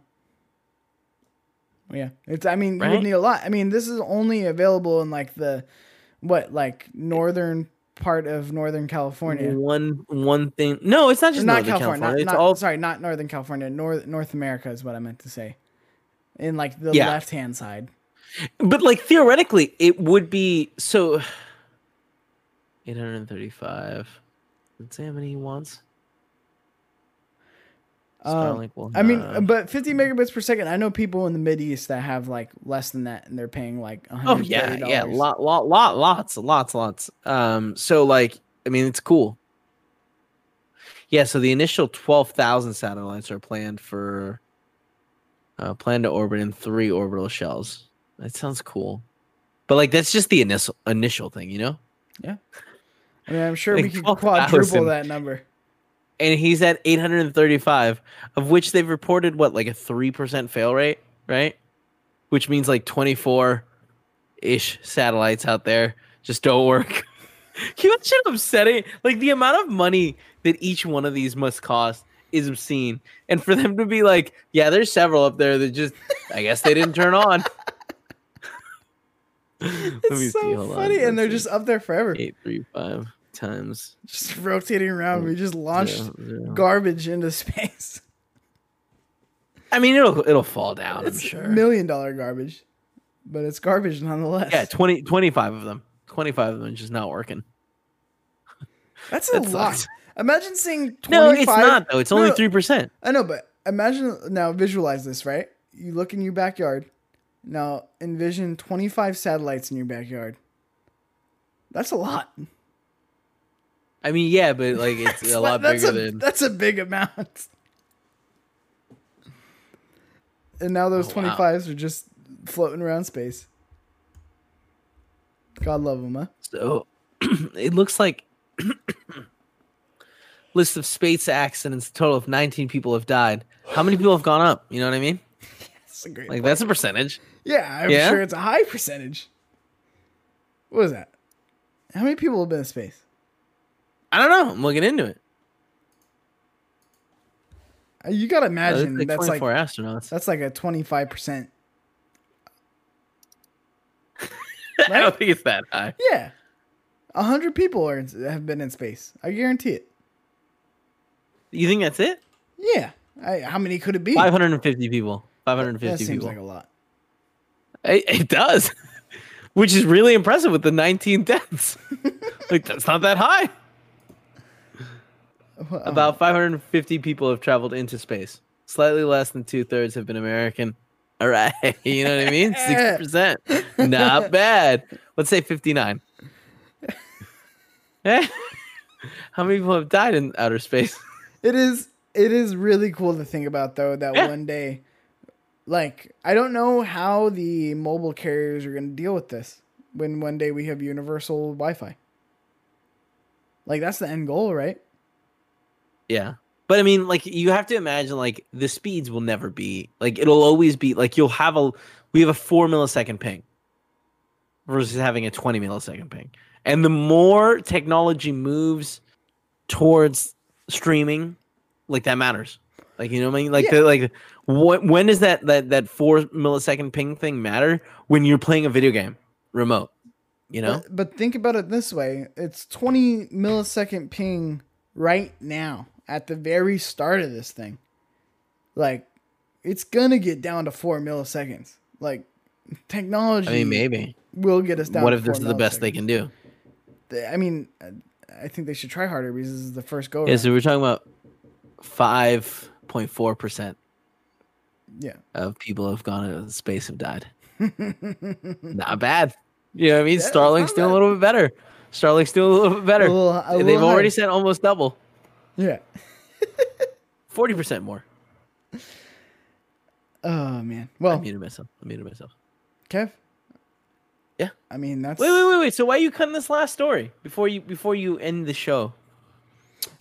Yeah. It's. I mean, you Right? would need a lot. I mean, this is only available in like the, what like northern part of Northern California. One one thing. No, it's not just not Northern California. California. Not, it's not- all sorry, not Northern California. North North America is what I meant to say. In like the Yeah. left hand side. But like theoretically, it would be so. Eight hundred and thirty-five. Let's see how many he wants. Um, I mean, but 50 megabits per second. I know people in the Mid East that have like less than that, and they're paying like Oh $130. yeah, yeah, lot, lot, lot, lots, lots, lots. Um, so like, I mean, it's cool. Yeah, so the initial twelve thousand satellites are planned for, uh, planned to orbit in three orbital shells. That sounds cool, but like that's just the initial initial thing, you know. Yeah. I mean, I'm sure we Like could 12,000. quadruple that number. And he's at eight hundred and thirty-five, of which they've reported what like a three percent fail rate, right? Which means like twenty-four ish satellites out there just don't work. Can you imagine upsetting? Like the amount of money that each one of these must cost is obscene, and for them to be like, yeah, there's several up there that just, I guess they didn't turn on. It's so on, funny, and they're just up there forever, eight three five times just rotating around. We just launched zero, zero. garbage into space. I mean, it'll it'll fall down. I'm It's sure. million dollar garbage, but it's garbage nonetheless. Yeah, 20, 25 of them. 25 of them just not working. that's a that lot. Imagine seeing 25. No, it's not though. It's No, only 3%. I know, but imagine now. Visualize this, right? You look in your backyard. Now envision 25 satellites in your backyard. That's a lot. I mean, yeah, but like it's a lot that's bigger a, than That's a big amount. And now those Oh, wow. 25s are just floating around space. God love them, huh? so it looks like list of space accidents, a total of 19 people have died. How many people have gone up? You know what I mean? That's a great. Like point. that's a percentage. yeah, I'm Yeah? sure it's a high percentage. What is that? How many people have been in space? I don't know. I'm looking into it. Uh, You gotta imagine like that's like 24 astronauts. that's like a 25 percent. I don't think it's that high. Yeah, a hundred people are have been in space. I guarantee it. You think that's it? Yeah. I, how many could it be? 550 people. 550 that 550 seems people. like a lot. It, it does, which is really impressive with the 19 deaths. like that's not that high. Well, About 550 people have traveled into space. Slightly less than two thirds have been American. All right, you know what I mean? Six percent, not bad. Let's say 59. Eh? How many people have died in outer space? It is it is really cool to think about though that Yeah. one day like I don't know how the mobile carriers are going to deal with this when one day we have universal Wi-Fi. Like that's the end goal, right? Yeah. But I mean, like you have to imagine, like the speeds will never be like it'll always be like you'll have a we have a four millisecond ping versus having a twenty millisecond ping, and the more technology moves towards streaming, like that matters. Like you know what I mean? Like Yeah. the like what when does that that that four millisecond ping thing matter when you're playing a video game remote? You know? But, but think about it this way: it's 20 millisecond ping right now at the very start of this thing. Like, it's gonna get down to four milliseconds. Like, technology I mean, maybe. will get us down. What to if this is the best they can do? I mean, I think they should try harder because this is the first go. Yeah, so we're talking about five point four percent yeah. of people who've gone into space have died. not bad. You know what I mean? Yeah, it's Starlink's doing a little bit better. Starlink's doing a little bit better. A little- a They've little already sent almost double, Yeah. forty percent more. Oh man. Well, I muted myself. I muted myself. Kev. Yeah. I mean, that's. Wait, wait, wait, wait. So why are you cutting this last story before you before you end the show?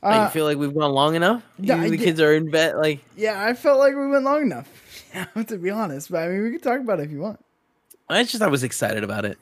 Like, Uh, you feel like we've gone long enough? yeah, You- the did- kids are in bed. Like yeah, I felt like we went long enough. Yeah, to be honest, but I mean, we could talk about it if you want. I just I was excited about it.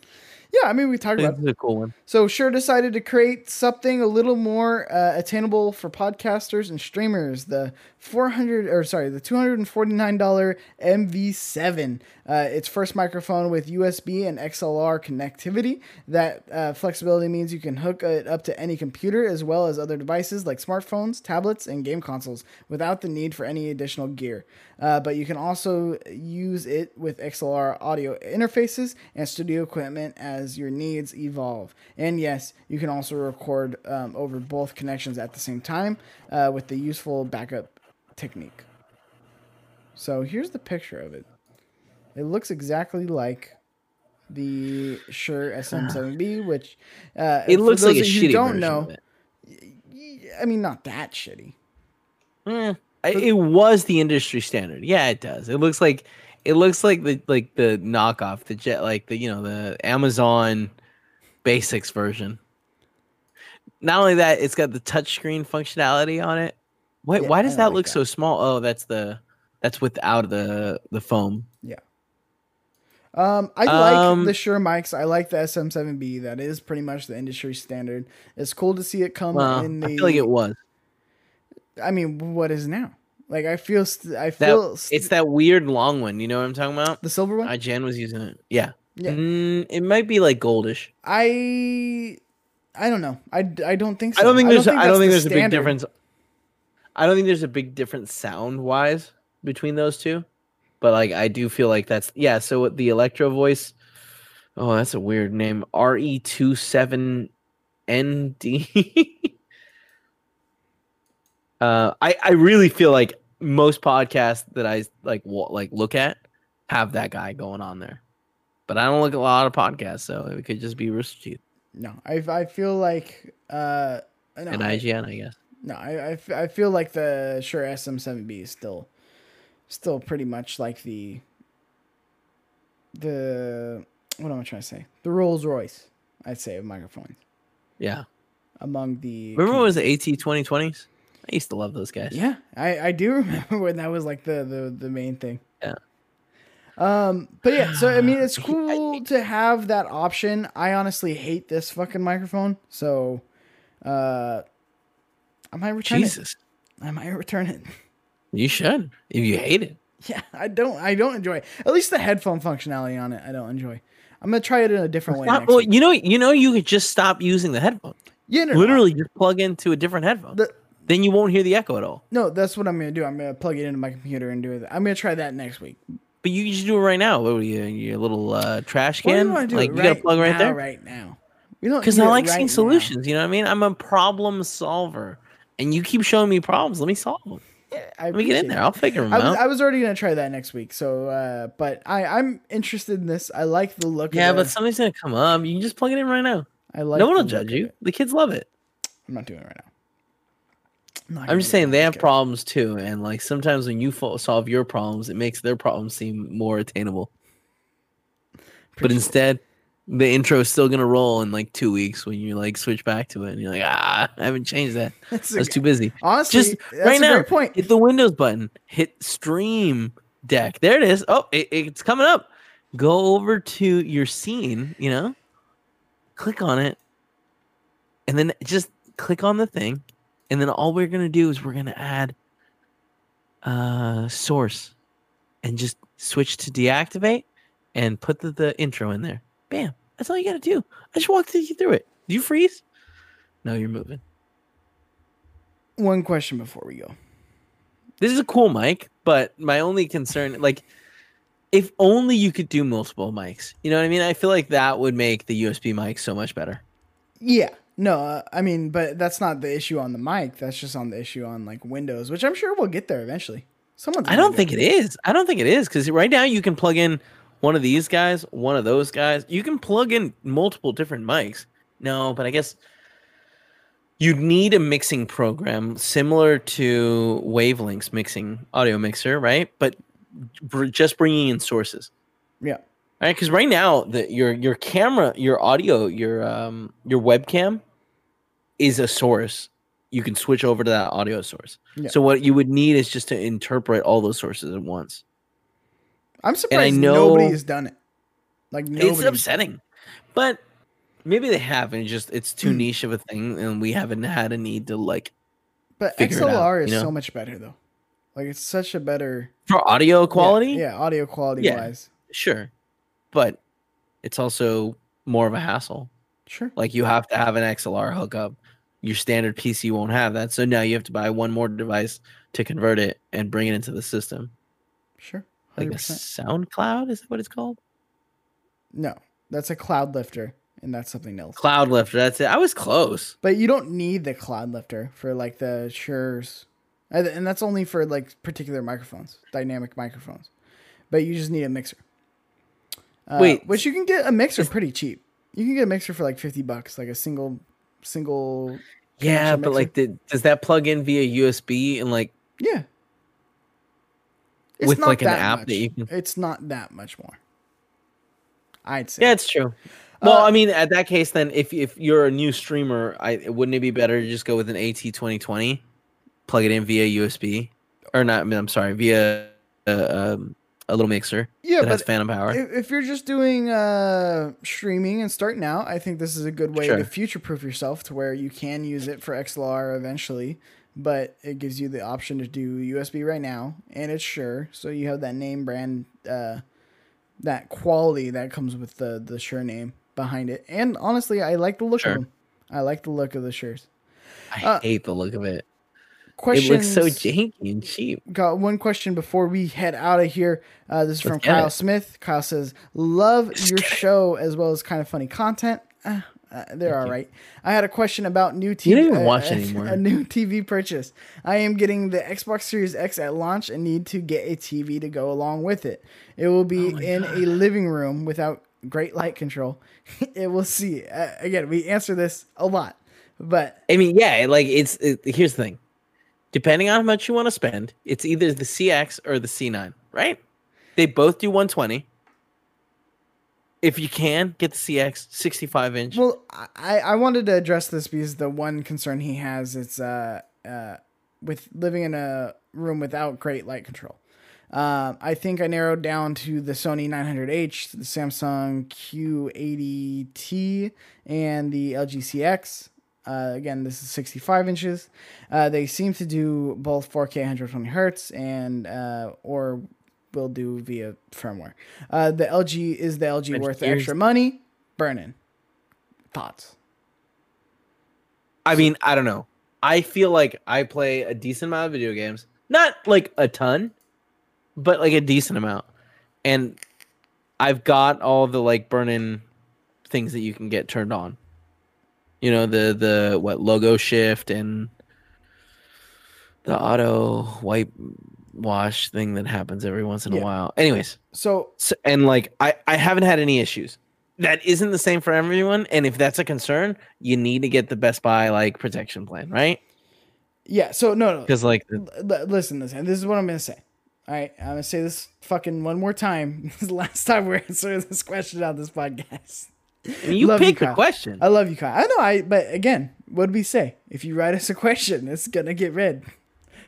Yeah, I mean, we talked about. is a cool one. So, Shure decided to create something a little more uh, attainable for podcasters and streamers. The 400 or sorry, the $249 MV7. Uh, its first microphone with USB and XLR connectivity. That uh, flexibility means you can hook it up to any computer as well as other devices like smartphones, tablets, and game consoles without the need for any additional gear. Uh, but you can also use it with XLR audio interfaces and studio equipment as your needs evolve. And yes, you can also record um, over both connections at the same time uh, with the useful backup technique. So here's the picture of it. It looks exactly like the Shure SM7B, which uh, It looks like a those you shitty don't version know. I mean, not that shitty. Eh, it was the industry standard. Yeah, it does. It looks like it looks like the like the knockoff, the jet, like the you know the Amazon Basics version. Not only that, it's got the touchscreen functionality on it. Wait, Yeah, why does that like look that. so small? Oh, that's the that's without the the foam. Yeah. Um, I like Um, the Shure mics. I like the SM7B. That is pretty much the industry standard. It's cool to see it come Well, in the. I feel like it was. I mean, what is now? Like I feel. St- I That, feel. st- it's that weird long one. You know what I'm talking about? the silver one. Uh, Jan was using it. Yeah. Yeah. Mm, it might be like goldish. I. I don't know. I, I don't think so. I don't think there's. I don't that's think the there's a big difference. I don't think there's a big difference sound wise between those two, but like I do feel like that's yeah. So the Electro-Voice. Oh, that's a weird name. R E two seven N D. Uh, I I really feel like most podcasts that I like wa- like look at have that guy going on there, but I don't look at a lot of podcasts, so it could just be Rooster Teeth No, I I feel like uh no, and IGN, I guess. No, I, I, I feel like the Shure SM7B is still still pretty much like the the what am I trying to say? The Rolls Royce, I'd say, of microphones Yeah. among the. Remember when it was the AT 2020s? I used to love those guys. Yeah, I, I do remember when that was like the, the, the main thing. Yeah. Um, but yeah, so I mean, it's cool to have that option. I honestly hate this fucking microphone, so uh, I might return Jesus. it. I might return it. You should if you hate it. Yeah, I don't. I don't enjoy it. At least the headphone functionality on it, I don't enjoy. I'm gonna try it in a different way. Stop- next well, week. you know, you know, you could just stop using the headphone. Yeah, no, no, Literally, just plug into a different headphone. The- then you won't hear the echo at all. No, that's what I'm gonna do. I'm gonna plug it into my computer and do it. I'm gonna try that next week. But you can just do it right now. What are you, your little uh, trash do can? you want do like you gotta plug right now, there. Right now, we don't Because I like right seeing now. solutions. You know what I mean? I'm a problem solver, and you keep showing me problems. Let me solve them. Yeah, Let me get in there. I'll figure them I was, out. I was already gonna try that next week. So, uh, but I I'm interested in this. I like the look. yeah, but the, something's gonna come up. You can just plug it in right now. I like. no one will judge you. The kids love it. I'm not doing it right now. I'm, I'm just saying they have problems too, and like sometimes when you fo- solve your problems, it makes their problems seem more attainable. But instead. The intro is still gonna roll in like two weeks when you like switch back to it, and you're like, ah, I haven't changed that. That's I was a- too busy. honestly, just right a now, point. Hit the Windows button. Hit Stream Deck. There it is. Oh, it, it's coming up. Go over to your scene. You know, click on it, and then just click on the thing, and then all we're gonna do is we're gonna add uh source, and just switch to deactivate, and put the, the intro in there. Bam. That's all you gotta do. I just walked you through it. Do you freeze? No, you're moving. One question before we go. This is a cool mic, but my only concern, like, if only you could do multiple mics. You know what I mean? I feel like that would make the USB mic so much better. Yeah. No, uh, I mean, but that's not the issue on the mic. That's just on the issue on like Windows, which I'm sure we'll get there eventually. Someone's. I don't think it is. I don't think it is because right now you can plug in one of these guys, one of those guys. You can plug in multiple different mics. No, but I guess you'd need a mixing program similar to Wave Link's mixing audio mixer, right? But just bringing in sources. Yeah. right? Because right now, the your your camera, your audio, your um your webcam is a source. You can switch over to that audio source. Yeah. So what you would need is just to interpret all those sources at once. I'm surprised know- nobody has done it. Like nobody. It's upsetting, but maybe they have, and just it's too hmm. niche of a thing, and we haven't had a need to like. But it out, XLR is you know? so much better though. Like it's such a better For audio quality, Yeah, yeah audio quality Yeah. wise. sure, but it's also more of a hassle. Sure. Like you have to have an XLR hookup. Your standard PC won't have that, so now you have to buy one more device to convert it and bring it into the system. Sure. Like a 100%. SoundCloud is that what it's called? No, that's a Cloudlifter, and that's something else. Cloudlifter. That's it. I was close. But you don't need the Cloudlifter for like the Shure's, and that's only for like particular microphones, dynamic microphones. But you just need a mixer. Uh, Wait. which you can get a mixer pretty cheap. You can get a mixer for like fifty bucks, like a single, single. Yeah, but like, the, does that plug in via USB and like yeah. With like an app much. that you can? It's not that much more. I'd say. Yeah, it's true. Well, Uh, I mean, at that case, then if if you're a new streamer, I wouldn't it be better to just go with an AT twenty twenty, plug it in via USB, or not? I mean, I'm sorry, via uh, um, a little mixer yeah, that has phantom power. if, if you're just doing uh, streaming and starting out, I think this is a good way Sure. to future proof yourself to where you can use it for XLR eventually, but it gives you the option to do USB right now, and it's Shure. So you have that name brand, uh, that quality that comes with the the Shure name behind it. And honestly, I like the look Sure. of them. I like the look of the Shures. I uh, hate the look of it. Questions. It looks so janky and cheap. Got one question before we head out of here. Uh, this is from Let's get Kyle it. Smith. Kyle says, "Love your show as well as kind of funny content. Uh, uh, they're all right. you. I had a question about new TV. You don't even uh, watch anymore. A new TV purchase. I am getting the Xbox Series X at launch and need to get a TV to go along with it. It will be Oh in a living room without great light control. it will see. Uh, again, we answer this a lot, but I mean, yeah, like it's it, here's the thing. Depending on how much you want to spend, it's either the CX or the C9, right? They both do 120. If you can get the CX 65 inch, Well, I, I wanted to address this because the one concern he has is uh, uh, with living in a room without great light control. Um, I think I narrowed down to the Sony 900H, the Samsung Q80T, and the LG CX. Uh, again, this is 65 inches. Uh, they seem to do both 4K 120 hertz and uh, or will do via firmware. Uh, the LG is the LG But worth the extra money? Burn-in. Thoughts? I mean, I don't know. I feel like I play a decent amount of video games, not like a ton, but like a decent amount. And I've got all the like burn-in things that you can get turned on. You know, the the what logo shift and the auto wipe wash thing that happens every once in Yeah. a while. Anyways, So so, and like I I haven't had any issues. That isn't the same for everyone, and if that's a concern, you need to get the Best Buy like protection plan, right? yeah, so no, no. Because like L- l- listen, listen. This is what I'm gonna say. All right, I'm gonna say this fucking one more time. This is the last time we're answering this question on this podcast. You Love you, pick the Kyle. question. I love you, Kyle. I know. I but again, what do we say? If you write us a question, it's gonna get read.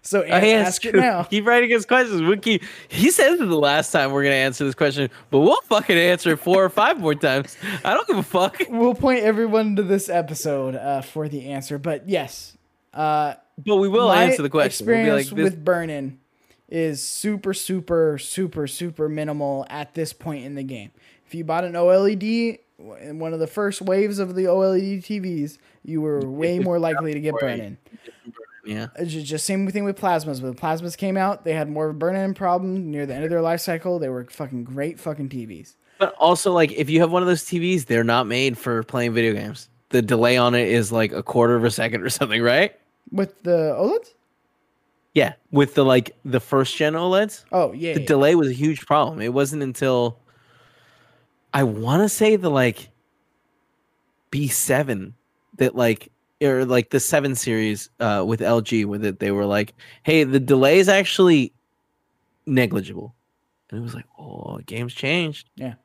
So Oh, ask it now. Keep writing his questions. We'll keep. He said the last time we're gonna answer this question, but we'll fucking answer it four or five more times. I don't give a fuck. We'll point everyone to this episode uh, for the answer. But yes, uh, But we will answer the question. We'll be Experience like, this, with burn-in is super, super, super, super minimal at this point in the game. If you bought an OLED in one of the first waves of the OLED TVs, you were way more likely to get Right. burn-in. Yeah. It's just same thing with plasmas. When the plasmas came out, they had more of a burn-in problem near the end of their life cycle. They were fucking great fucking TVs. But also, like, if you have one of those TVs, they're not made for playing video games. The delay on it is like a quarter of a second or something, right? With the OLEDs? Yeah, with the like the first gen OLEDs, Oh yeah, the yeah. delay was a huge problem. It wasn't until I want to say the like B7 that like or like the 7 series uh with LG with it they were like, "Hey, the delay is actually negligible." And it was like, "Oh, game's changed." Yeah.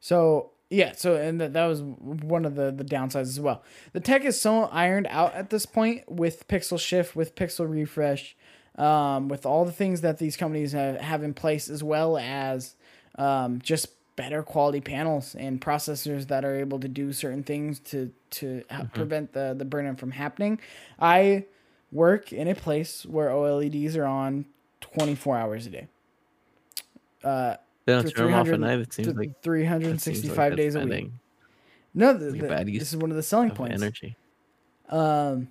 So yeah, so and that, that was one of the the downsides as well. The tech is so ironed out at this point with pixel shift, with pixel refresh, um, with all the things that these companies have, have in place, as well as um, just better quality panels and processors that are able to do certain things to to help prevent the the burn in from happening. I work in a place where OLEDs are on 24 hours a day. Uh, They don't turn them off at 300 night. It seems like that seems 365 like days a week. No, the, the- this is one of the selling of points. energy. Um,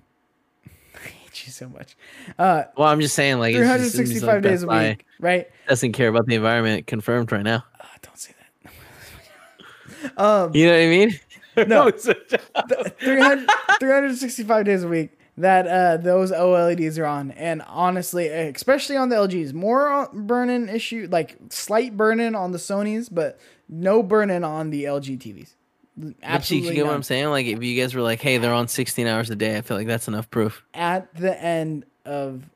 I hate you so much. Uh, Well, I'm just saying, like, it's just- it seems 365 like days a week, right? Doesn't care about the environment. Confirmed right now. Uh, don't say that. Um, You know what I mean? No. It's a- 300, 365 days a week that uh, those OLEDs are on. And honestly, especially on the LGs, more burn-in issue, like slight burn-in on the Sonys, but no burn-in on the LG TVs. But you, Absolutely you get what. I'm saying? Like, if you guys were like, "Hey, they're on 16 hours a day," I feel like that's enough proof. At the end of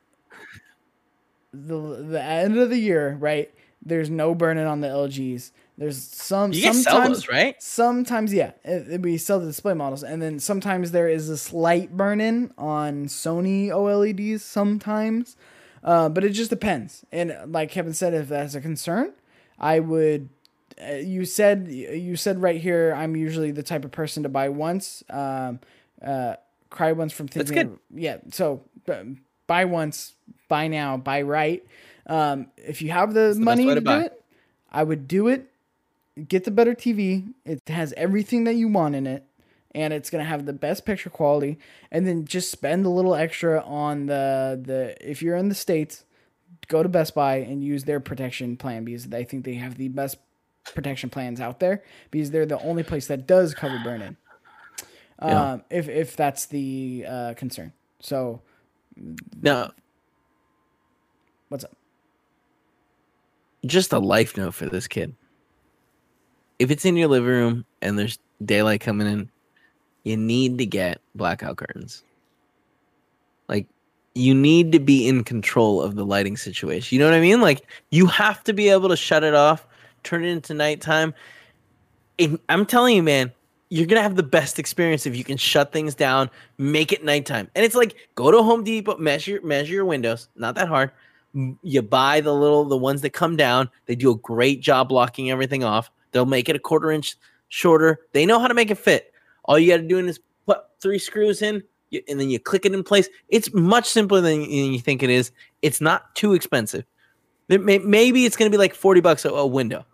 the the end of the year, right? There's no burn-in on the LGs. There's some You sometimes those, right? Sometimes, yeah, it, it- we sell the display models, and then sometimes there is a slight burn-in on Sony OLEDs. Sometimes, uh, but it just depends. And like Kevin said, if that's a concern, I would. Uh, you said you said right here. I'm usually the type of person to buy once, um, uh, cry once from That's good. Yeah, so bu- buy once, buy now, buy right. Um, if you have the the money to, to do it, I would do it get the better TV. It has everything that you want in it, and it's gonna have the best picture quality. And then just spend a little extra on the the if you're in the states, go to Best Buy and use their protection plan because I think they have the best protection plans out there because they're the only place that does cover burn in. Yeah. Um, if if that's the uh, concern. So Now, what's up? just a life note for this kid. If it's in your living room and there's daylight coming in, you need to get blackout curtains. Like you need to be in control of the lighting situation. You know what I mean? Like you have to be able to shut it off, turn it into nighttime. If, I'm telling you, man, you're gonna have the best experience if you can shut things down, make it nighttime. And it's like go to Home Depot, measure measure your windows. Not that hard. You buy the little the ones that come down. They do a great job blocking everything off. They'll make it a quarter inch shorter. They know how to make it fit. All you got to do is put three screws in, and then you click it in place. It's much simpler than, you think it is. It's not too expensive. May, maybe it's going to be like 40 bucks a, a window,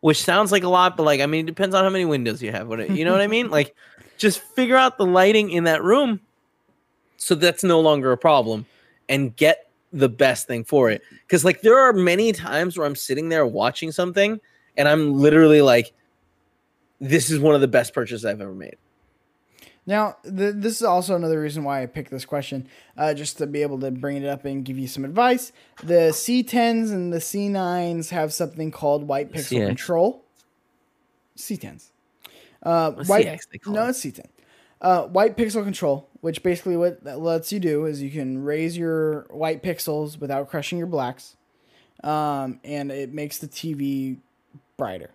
which sounds like a lot, but like, I mean, it depends on how many windows you have. What- You know what I mean? Like, just figure out the lighting in that room so that's no longer a problem and get the best thing for it. Because, like, there are many times where I'm sitting there watching something and I'm literally like, this is one of the best purchases I've ever made. Now, th- this is also another reason why I picked this question, uh, just to be able to bring it up and give you some advice. The C10s and the C9s have something called white pixel CX. control. C10s. Uh, white, CX they call no, it's C10. Uh, white pixel control, which basically what that lets you do is you can raise your white pixels without crushing your blacks, um, and it makes the TV brighter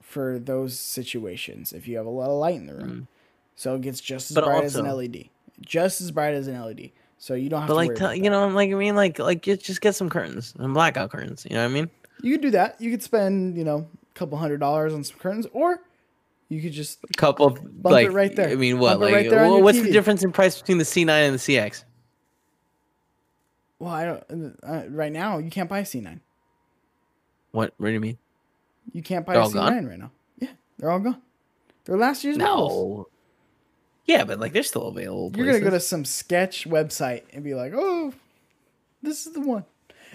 for those situations if you have a lot of light in the room. So it gets just as Mm. But bright as an LED, just as bright as an LED. So you don't have But to like, about you that. know, like I mean, like, like just get some curtains and blackout curtains. You know what I mean? You could do that. You could spend you know a couple hundred dollars on some curtains, or you could just A couple of it like, right there. I mean, what? Bump Like, right there on wha- your what's the difference in price between the C9 and the CX? well, I don't. Uh, right now, you can't buy a C9. What? What do you mean? You can't buy They're a all C9 right now. Yeah, they're all gone. They're last year's models. No. Yeah, but like they're still available. You're gonna go to some sketch website and be like, "Oh, this is the one."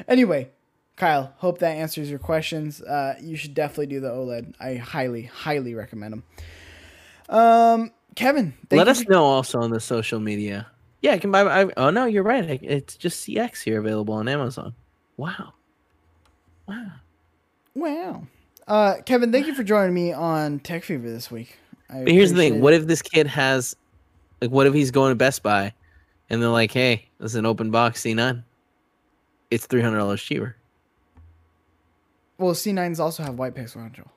Anyway, Kyle, hope that answers your questions. Uh, you should definitely do the OLED. I highly, highly recommend them. Um, Kevin, thank Let us for- know also on the social media. Yeah, I can buy. I, oh no, you're right. It's just CX here available on Amazon. Wow. Wow. Wow. Uh, Kevin, thank you for joining me on Tech Fever this week. I But here's the thing: appreciate what if this kid has, like, what if he's going to Best Buy, and they're like, "Hey, this is an open box C9. It's three hundred dollars cheaper." Well, C9s also have white pixel control.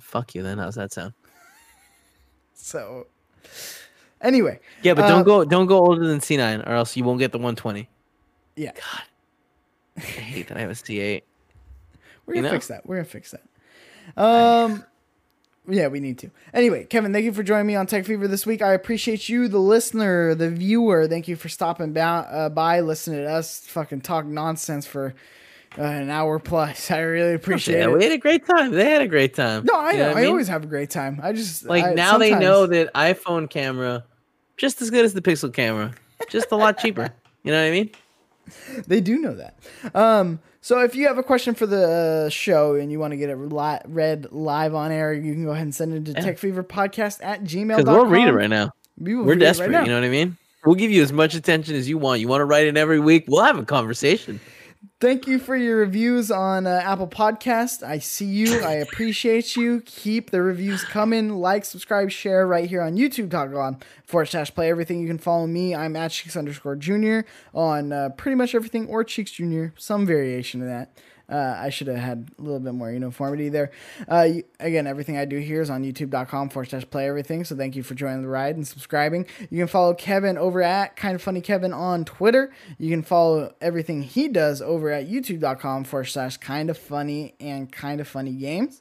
Fuck you. Then how's that sound? So, anyway, Yeah, but Uh, don't go don't go older than C9, or else you won't get the 120. yeah, God, I hate that I have a C8. We're gonna know? fix that. We're gonna fix that. Um, Yeah, we need to. Anyway, Kevin, thank you for joining me on Tech Fever this week. I appreciate you, the listener, the viewer. Thank you for stopping by, uh, by listening to us fucking talk nonsense for uh, an hour plus. I really appreciate Yeah, it. we had a great time. They had a great time. no, I You know. I, mean? always have a great time. I just like I- now they know that iPhone camera just as good as the Pixel camera, just a lot cheaper. You know what I mean? they do know that. Um, so if you have a question for the uh, show and you want to get it li- read live on air, you can go ahead and send it to Yeah. techfeverpodcast at gmail.com. Because we'll read it right now. We will We're read it right desperate. now. you know what I mean? We'll give you as much attention as you want. You want to write in every week? We'll have a conversation. Thank you for your reviews on uh, Apple Podcast. I see you. I appreciate you. Keep the reviews coming. Like, subscribe, share right here on YouTube.com forward slash play everything. You can follow me. I'm at Cheeks underscore junior on uh, pretty much everything or Cheeks Junior, some variation of that. Uh, I should have had a little bit more uniformity there. Uh, you- again, everything I do here is on youtube.com forward slash play everything. So thank you for joining the ride and subscribing. You can follow Kevin over at Kind of Funny Kevin on Twitter. You can follow everything he does over at youtube.com forward slash kind of funny and kind of funny games.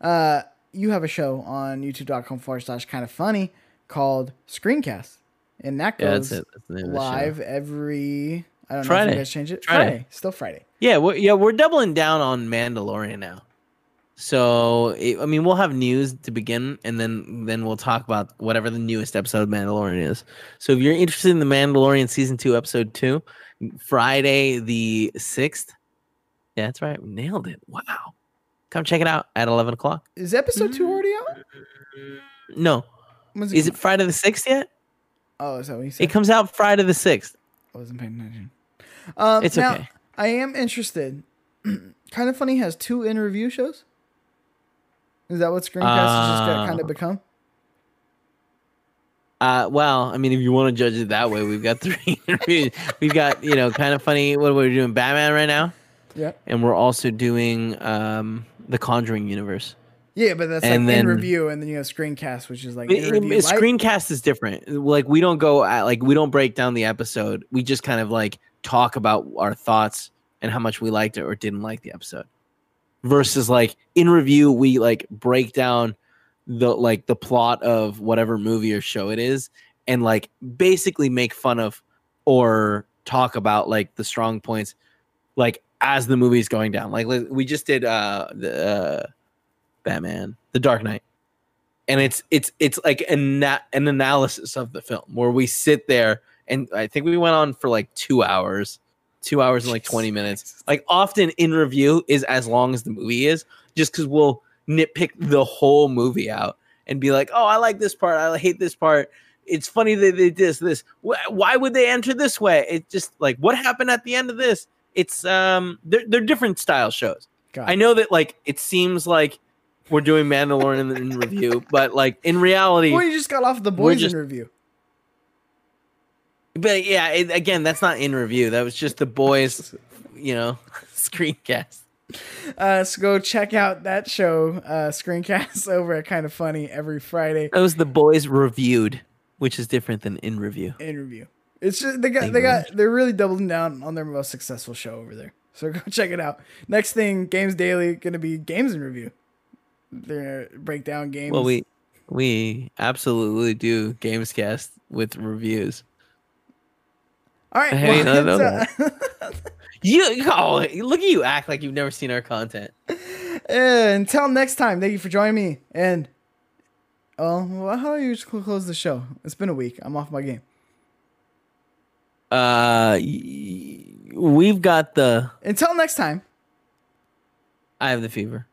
Uh, you have a show on youtube.com forward slash kind of funny called Screencast. And that Yeah, goes that's it. That's the name of the show. live every, I don't know if Friday. you guys change it. Friday. Friday. Still Friday. Yeah, we're, yeah, we're doubling down on Mandalorian now. So it, I mean, we'll have news to begin, and then then we'll talk about whatever the newest episode of Mandalorian is. So if you're interested in the Mandalorian season two, episode two, Friday the sixth. Yeah, that's right. Nailed it. Wow. Come check it out at eleven o'clock. Is episode two already out? No, When's is it Friday the sixth yet? Oh, is that what you said? It comes out Friday the sixth. I wasn't paying attention. Um, It's now, okay. I am interested. kind of funny has two in review shows. Is that what Screencast has just got kind Uh, of become? Uh, well, I mean, if you want to judge it that way, we've got three interviews. We've got, you know, kind of funny. What are we doing? Batman right now, Yeah, and we're also doing um the Conjuring universe. yeah, but that's And like in review, and then you have Screencast, which is like it- it- screencast is different. Like we don't go at like we don't break down the episode. We just kind of like talk about our thoughts and how much we liked it or didn't like the episode. Versus like in review, we like break down the like the plot of whatever movie or show it is and like basically make fun of or talk about like the strong points like as the movie's going down. Like we just did uh the uh, Batman, The Dark Knight and it's it's it's like an an analysis of the film where we sit there and I think we went on for like two hours, two hours and like twenty minutes. Like often in review is as long as the movie is, just because we'll nitpick the whole movie out and be like, oh, I like this part, I hate this part. It's funny that they did this. This why would they enter this way? It's just like what happened at the end of this. It's um they're they're different style shows. Got I know that like it seems like we're doing Mandalorian in review, but like in reality, Well, you just got off the boys just- in review. But yeah, it, again, that's not in review. That was just the boys, you know, screencast. Uh, so go check out that show, uh, Screencast, over at Kind of Funny every Friday That was the boys reviewed, which is different than in review. in review. It's just they got Thank they got they're really doubling down on their most successful show over there. So go check it out. Next thing, Games Daily gonna be games in review. They're gonna break down games. Well, we we absolutely do Gamescast with reviews. All right. Hey, well, uh, You oh, look at you act like you've never seen our content. Until next time, thank you for joining me. And oh, well, how do you close the show? It's been a week. I'm off my game. Uh, we've got the. Until next time. I have the fever.